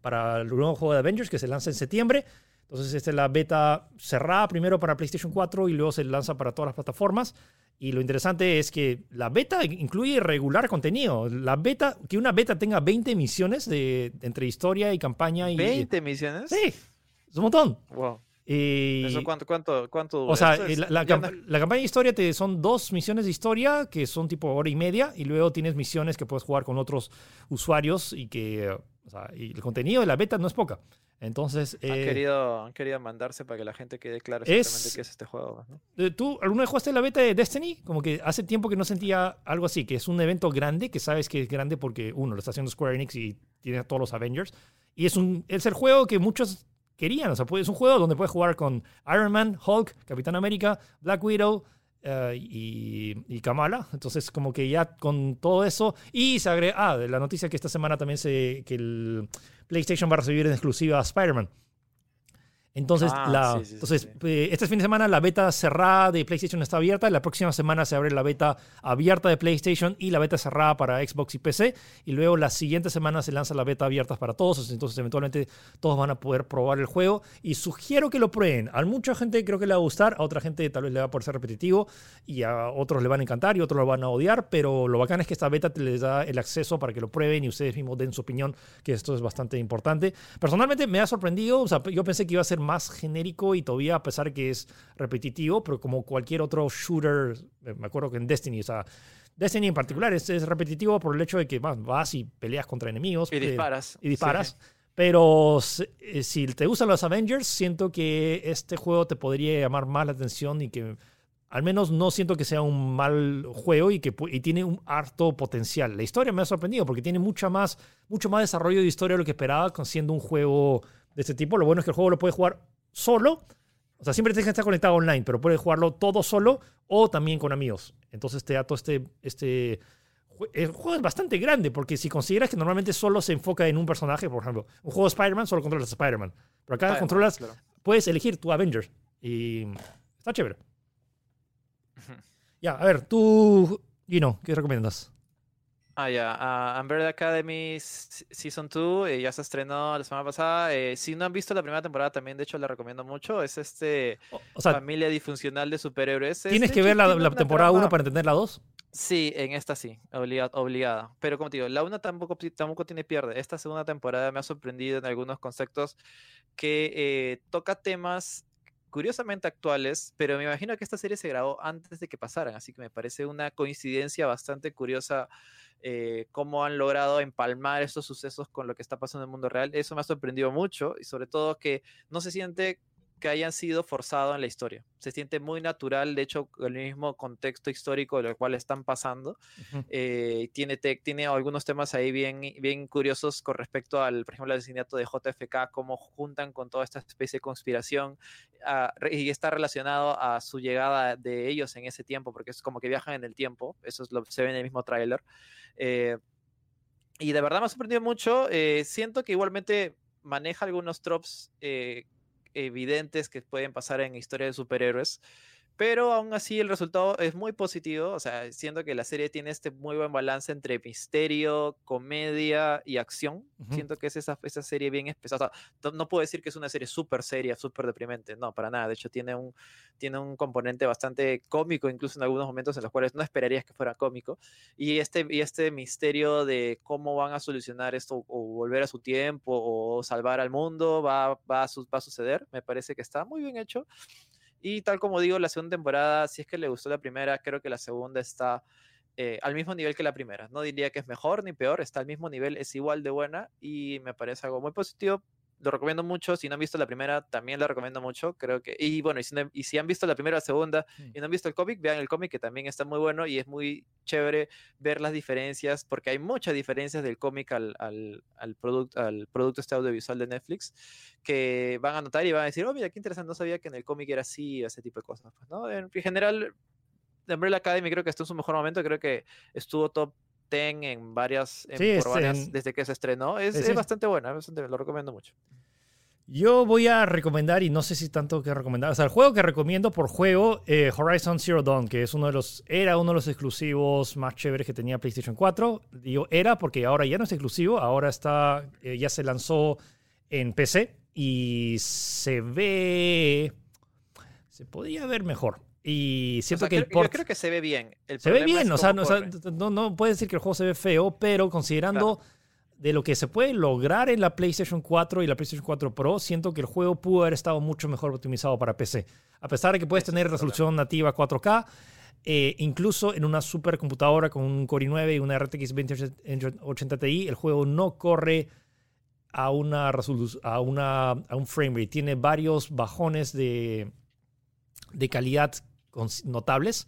para el nuevo juego de Avengers que se lanza en septiembre. Entonces, esta es la beta cerrada primero para PlayStation 4 y luego se lanza para todas las plataformas. Y lo interesante es que la beta incluye regular contenido. La beta, que una beta tenga 20 misiones de, entre historia y campaña. Y, ¿20 misiones? Sí, es un montón. Wow. ¿Eso cuánto, cuánto, cuánto dura? O sea, la, campaña de historia te, son dos misiones de historia que son tipo hora y media y luego tienes misiones que puedes jugar con otros usuarios y que o sea, y el contenido de la beta no es poca. Entonces. han, eh, querido, han querido mandarse para que la gente quede claro exactamente qué es este juego. Eh, ¿Tú alguna vez jugaste la beta de Destiny? Como que hace tiempo que no sentía algo así, que es un evento grande, que sabes que es grande porque, uno, lo está haciendo Square Enix y tiene a todos los Avengers. Y es, un, es el juego que muchos querían. O sea, es un juego donde puedes jugar con Iron Man, Hulk, Capitán América, Black Widow, y, Kamala. Entonces, como que ya con todo eso. Y se agrega. Ah, la noticia que esta semana también se. que el PlayStation va a recibir en exclusiva a Spider-Man. Entonces, ah, la, entonces eh, este fin de semana la beta cerrada de PlayStation está abierta. La próxima semana se abre la beta abierta de PlayStation y la beta cerrada para Xbox y PC. Y luego la siguiente semana se lanza la beta abierta para todos. Entonces, eventualmente todos van a poder probar el juego. Y sugiero que lo prueben. A mucha gente creo que le va a gustar. A otra gente tal vez le va a parecer repetitivo. Y a otros le van a encantar y otros lo van a odiar. Pero lo bacán es que esta beta les da el acceso para que lo prueben y ustedes mismos den su opinión, que esto es bastante importante. Personalmente me ha sorprendido. O sea, yo pensé que iba a ser más genérico y todavía a pesar que es repetitivo, pero como cualquier otro shooter, eh, me acuerdo que en Destiny, o sea, Destiny en particular es, es repetitivo por el hecho de que vas y peleas contra enemigos. Y disparas. Y disparas. Pero eh, si te gustan los Avengers, siento que este juego te podría llamar más la atención y que al menos no siento que sea un mal juego y que y tiene un harto potencial. La historia me ha sorprendido porque tiene mucha más, mucho más desarrollo de historia de lo que esperaba siendo un juego de este tipo. Lo bueno es que el juego lo puedes jugar solo. O sea, siempre tienes que estar conectado online, pero puedes jugarlo todo solo o también con amigos. Entonces te da todo este, este... El juego es bastante grande porque si consideras que normalmente solo se enfoca en un personaje, por ejemplo, un juego de Spider-Man solo controlas a Spider-Man. Pero acá controlas, puedes elegir tu Avenger y está chévere. ya, a ver, tú, Gino, ¿qué recomiendas? Ah, ya. Uh, Umbrella Academy Season 2 eh, ya se estrenó la semana pasada. Eh, si no han visto la primera temporada, también de hecho la recomiendo mucho. Es este familia disfuncional de superhéroes. ¿Tienes que ver la, temporada 1 para entender la 2? Sí, en esta sí, obligada. Pero como te digo, la 1 tampoco, tampoco tiene pierde. Esta segunda temporada me ha sorprendido en algunos conceptos que eh, toca temas curiosamente actuales, pero me imagino que esta serie se grabó antes de que pasaran, así que me parece una coincidencia bastante curiosa eh, cómo han logrado empalmar estos sucesos con lo que está pasando en el mundo real. Eso me ha sorprendido mucho y sobre todo que no se siente que hayan sido forzados en la historia. Se siente muy natural, de hecho, el mismo contexto histórico de lo cual están pasando. Eh, tiene, tiene algunos temas ahí bien, bien curiosos con respecto al, por ejemplo, al asesinato de JFK, cómo juntan con toda esta especie de conspiración ah, y está relacionado a su llegada de ellos en ese tiempo, porque es como que viajan en el tiempo, eso es lo se ve en el mismo tráiler. Eh, y de verdad me ha sorprendido mucho. Eh, siento que igualmente maneja algunos tropes evidentes que pueden pasar en historia de superhéroes. Pero aún así el resultado es muy positivo, o sea, siento que la serie tiene este muy buen balance entre misterio, comedia y acción. Siento que es esa, esa serie bien especial. no puedo decir que es una serie súper seria, súper deprimente, no, para nada. De hecho, tiene un, tiene un componente bastante cómico, incluso en algunos momentos en los cuales no esperarías que fuera cómico. Y este, y este misterio de cómo van a solucionar esto o volver a su tiempo o salvar al mundo va, va, a, va a suceder, me parece que está muy bien hecho. Y tal como digo, la segunda temporada, si es que le gustó la primera, creo que la segunda está eh, al mismo nivel que la primera. No diría que es mejor ni peor, está al mismo nivel, es igual de buena y me parece algo muy positivo lo recomiendo mucho. Si no han visto la primera, también la recomiendo mucho. Creo que. Y bueno, y si, han visto la primera o la segunda mm. y no han visto el cómic, vean el cómic, que también está muy bueno y es muy chévere ver las diferencias, porque hay muchas diferencias del cómic al, al, al, producto al producto este audiovisual de Netflix que van a notar y van a decir, oh, mira, qué interesante, no sabía que en el cómic era así, ese tipo de cosas. Pues, ¿no? En general, The Umbrella Academy creo que está en su mejor momento, creo que estuvo top ten en varias, desde que se estrenó. Es, bastante buena, lo recomiendo mucho. Yo voy a recomendar, y no sé si tanto que recomendar, o sea, el juego que recomiendo por juego, eh, Horizon Zero Dawn, que es uno de los, era uno de los exclusivos más chéveres que tenía PlayStation 4. Digo era porque ahora ya no es exclusivo, ahora está, eh, ya se lanzó en PC y se ve, se podría ver mejor. Y siento que el port... Yo creo que se ve bien. se ve bien, o sea, no, no, puede decir que el juego se ve feo, pero considerando de lo que se puede lograr en la PlayStation 4 y la PlayStation 4 Pro, siento que el juego pudo haber estado mucho mejor optimizado para PC. A pesar de que puedes tener resolución nativa 4K, eh, incluso en una supercomputadora con un Core i9 y una RTX 2080 Ti, el juego no corre a, una a, una, a un frame rate. Tiene varios bajones de, de calidad notables.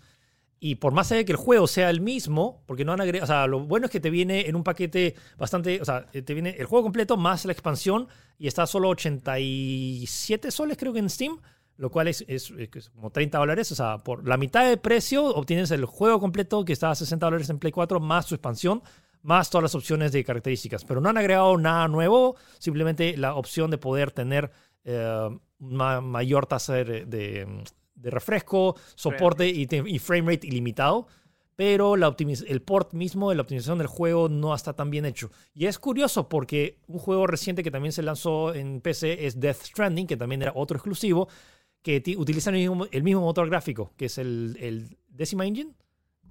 Y por más allá de que el juego sea el mismo, porque no han agregado, o sea, lo bueno es que te viene en un paquete bastante, o sea, te viene el juego completo más la expansión y está solo 87 soles creo que en Steam, lo cual es, es, como 30 dólares, o sea, por la mitad de precio obtienes el juego completo que está a 60 dólares en Play 4 más su expansión, más todas las opciones de características, pero no han agregado nada nuevo, simplemente la opción de poder tener eh, mayor tasa de refresco, soporte y, frame rate ilimitado, pero la el port mismo de la optimización del juego no está tan bien hecho. Y es curioso porque un juego reciente que también se lanzó en PC es Death Stranding, que también era otro exclusivo, que utiliza el mismo, motor gráfico, que es el, el Decima Engine.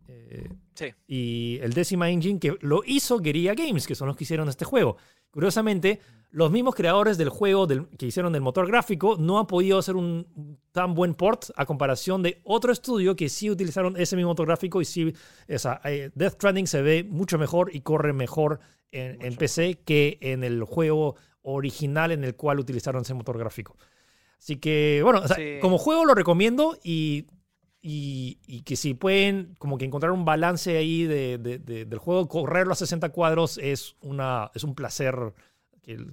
Eh, sí. Y el Decima Engine que lo hizo Guerrilla Games, que son los que hicieron este juego. Curiosamente, los mismos creadores del juego que hicieron el motor gráfico no han podido hacer un tan buen port a comparación de otro estudio que sí utilizaron ese mismo motor gráfico y sí, eh, Death Stranding se ve mucho mejor y corre mejor en, PC que en el juego original en el cual utilizaron ese motor gráfico. Así que, bueno, como juego lo recomiendo y, y, que si pueden como que encontrar un balance ahí de, del juego, correrlo a 60 cuadros es, una, es un placer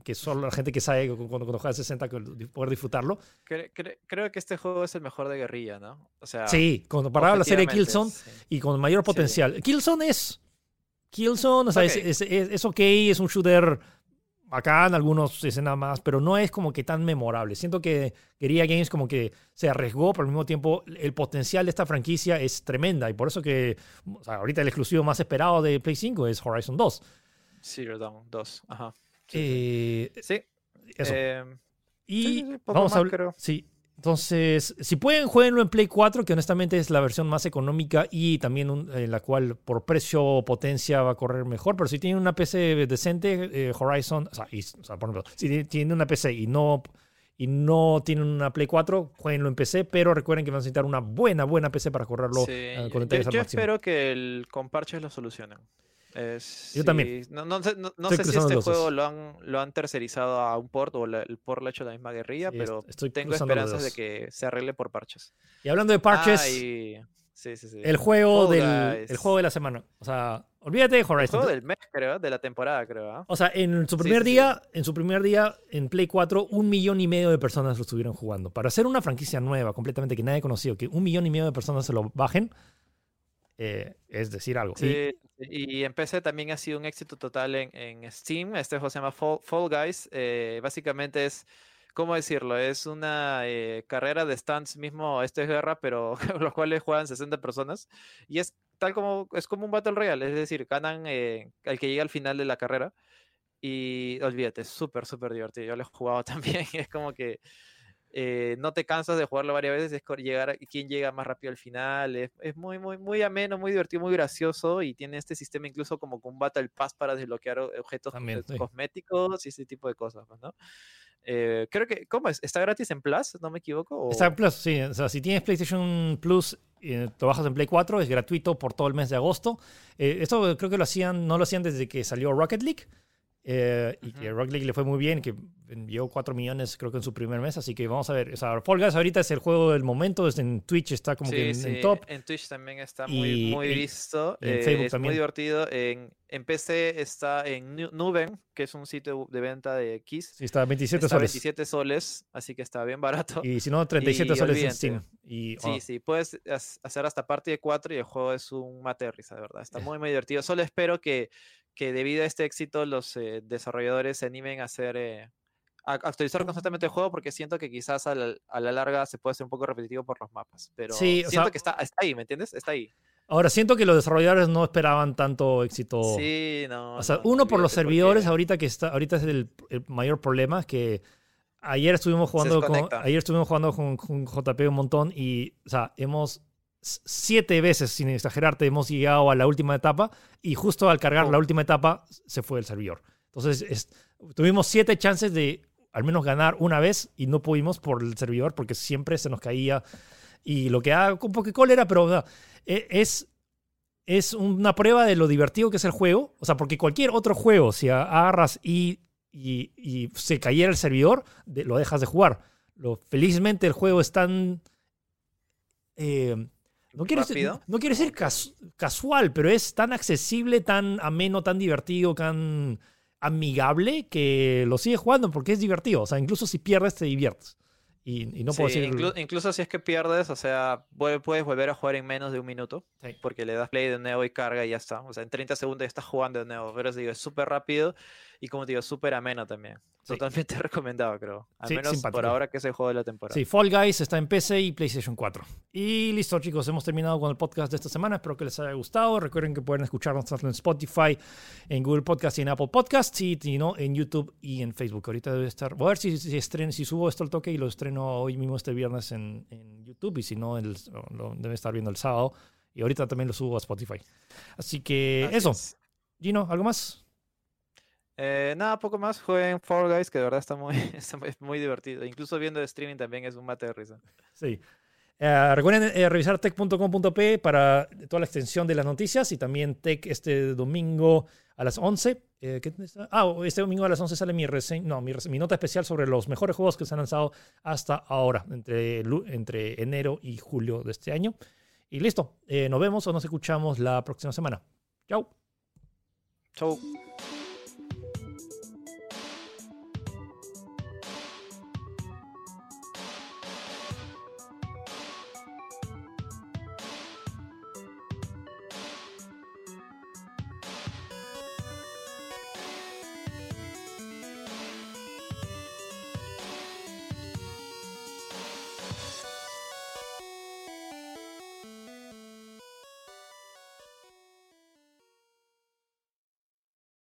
que, solo la gente que sabe cuando, juega 60 poder disfrutarlo. creo que este juego es el mejor de guerrilla, ¿no? O sea, sí, comparado a la serie Killzone y con mayor potencial. Killzone es. Killzone, o sea, Es, es, ok, es un shooter bacán, algunos escenas más, pero no es como que tan memorable. Siento que Guerrilla Games como que se arriesgó, pero al mismo tiempo el potencial de esta franquicia es tremenda y por eso que ahorita el exclusivo más esperado de Play 5 es Horizon 2. Zero Dawn 2, ajá. Sí. sí. Eso. Em, y vamos a hablar. Sí. Entonces, si pueden, jueguenlo en Play 4, que honestamente es la versión más económica y también en la cual por precio o potencia va a correr mejor. Pero si tienen una PC decente, eh, Horizon, o sea, por ejemplo, si tienen una PC y no, y no tienen una Play 4, jueguenlo en PC, pero recuerden que van a necesitar una buena, buena PC para correrlo sí. con yo, yo espero que el, con parches lo solucionen. Yo también. No, sé, si este juego lo han, lo han tercerizado a un port o el port lo ha hecho la misma guerrilla, pero tengo esperanzas de que se arregle por parches. Y hablando de parches, sí, el, juego del, el juego de la semana. O sea, olvídate de Horizon. El juego del mes, creo, de la temporada, creo. ¿ah? O sea, en su primer día, en su primer día en Play 4, un millón y medio de personas lo estuvieron jugando. Para hacer una franquicia nueva, completamente que nadie conocido, que un millón y medio de personas se lo bajen, eh, es decir algo. Sí, y, en PC también ha sido un éxito total en, Steam. Este juego se llama Fall, Guys. Eh, básicamente es, ¿cómo decirlo? Es una eh, carrera de stands mismo, esto es guerra, pero los cuales juegan 60 personas. Y es tal como, es como un Battle Royale, es decir, ganan el que llega al final de la carrera. Y olvídate, es súper, súper divertido. Yo lo he jugado también. Es como que eh, no te cansas de jugarlo varias veces, es llegar quién llega más rápido al final, es, muy, muy, muy ameno, muy divertido, muy gracioso y tiene este sistema incluso como con Battle Pass para desbloquear objetos cosméticos y ese tipo de cosas, pues, ¿no? Eh, creo que, ¿cómo es? ¿Está gratis en Plus? ¿No me equivoco? Está en Plus, sí. O sea, si tienes PlayStation Plus y te bajas en Play 4, es gratuito por todo el mes de agosto. Eh, esto creo que lo hacían, no lo hacían desde que salió Rocket League. Eh, y que Rock League le fue muy bien, que envió 4 millones creo que en su primer mes, así que vamos a ver. O sea, Fall Guys ahorita es el juego del momento, en Twitch está como que en, top. En Twitch también está muy, muy visto. en Facebook es también. muy divertido. En, en, PC está en Nuben, que es un sitio de venta de Kiss. Sí, está a 27 soles. 27 soles, así que está bien barato. Y si no, 37 soles en Steam. Y, sí, oh. sí, puedes hacer hasta parte de 4 y el juego es un mate de risa, de verdad. Está muy, muy divertido. Solo espero que que debido a este éxito los eh, desarrolladores se animen a hacer eh, a actualizar constantemente el juego porque siento que quizás a la, larga se puede hacer un poco repetitivo por los mapas. Pero siento que está, ahí, ¿me entiendes? Está ahí. Ahora, siento que los desarrolladores no esperaban tanto éxito. Sí, no. O sea, uno por los servidores, ahorita que está, ahorita es el, mayor problema, que ayer estuvimos jugando con, ayer estuvimos jugando con, con, JP un montón y, o sea, hemos siete veces, sin exagerarte, hemos llegado a la última etapa y justo al cargar la oh. última etapa se fue el servidor. Entonces, tuvimos siete chances de al menos ganar una vez y no pudimos por el servidor porque siempre se nos caía. Y lo que hago con Pokécall era, pero e, es, es una prueba de lo divertido que es el juego. O sea, porque cualquier otro juego, si agarras y, y, se cayera el servidor, lo dejas de jugar. Lo, felizmente el juego es tan... Eh, no quiero, decir, no, quiero decir casual, pero es tan accesible, tan ameno, tan divertido, tan amigable que lo sigues jugando porque es divertido. O sea, incluso si pierdes, te diviertes. Y, no puedo decir... incluso si es que pierdes, o sea, puedes volver a jugar en menos de un minuto. Porque le das play de nuevo y carga y ya está. O sea, en 30 segundos ya estás jugando de nuevo. Pero digo, es súper rápido y como te digo, súper ameno también. Totalmente recomendado, creo. Al menos por ahora que es el juego de la temporada. Sí, Fall Guys está en PC y PlayStation 4. Y listo, chicos, hemos terminado con el podcast de esta semana. Espero que les haya gustado. Recuerden que pueden escucharnos tanto en Spotify, en Google Podcast y en Apple Podcasts, y, no, en YouTube y en Facebook. Ahorita debe estar. Voy a ver si, si, si subo esto al toque y lo estreno hoy mismo este viernes en, en YouTube, y si no, lo debe estar viendo el sábado. Y ahorita también lo subo a Spotify. Así que eso. Gino, ¿algo más? Eh, nada, poco más. Jueguen Fall Guys, que de verdad está muy, muy, divertido. Incluso viendo el streaming también es un mate de risa. Sí. Eh, recuerden eh, revisar tech.com.p para toda la extensión de las noticias y también tech este domingo a las 11. ah, este domingo a las 11 sale mi, no, mi, nota especial sobre los mejores juegos que se han lanzado hasta ahora, entre, entre enero y julio de este año. Y listo, nos vemos o nos escuchamos la próxima semana. Chau. Chau.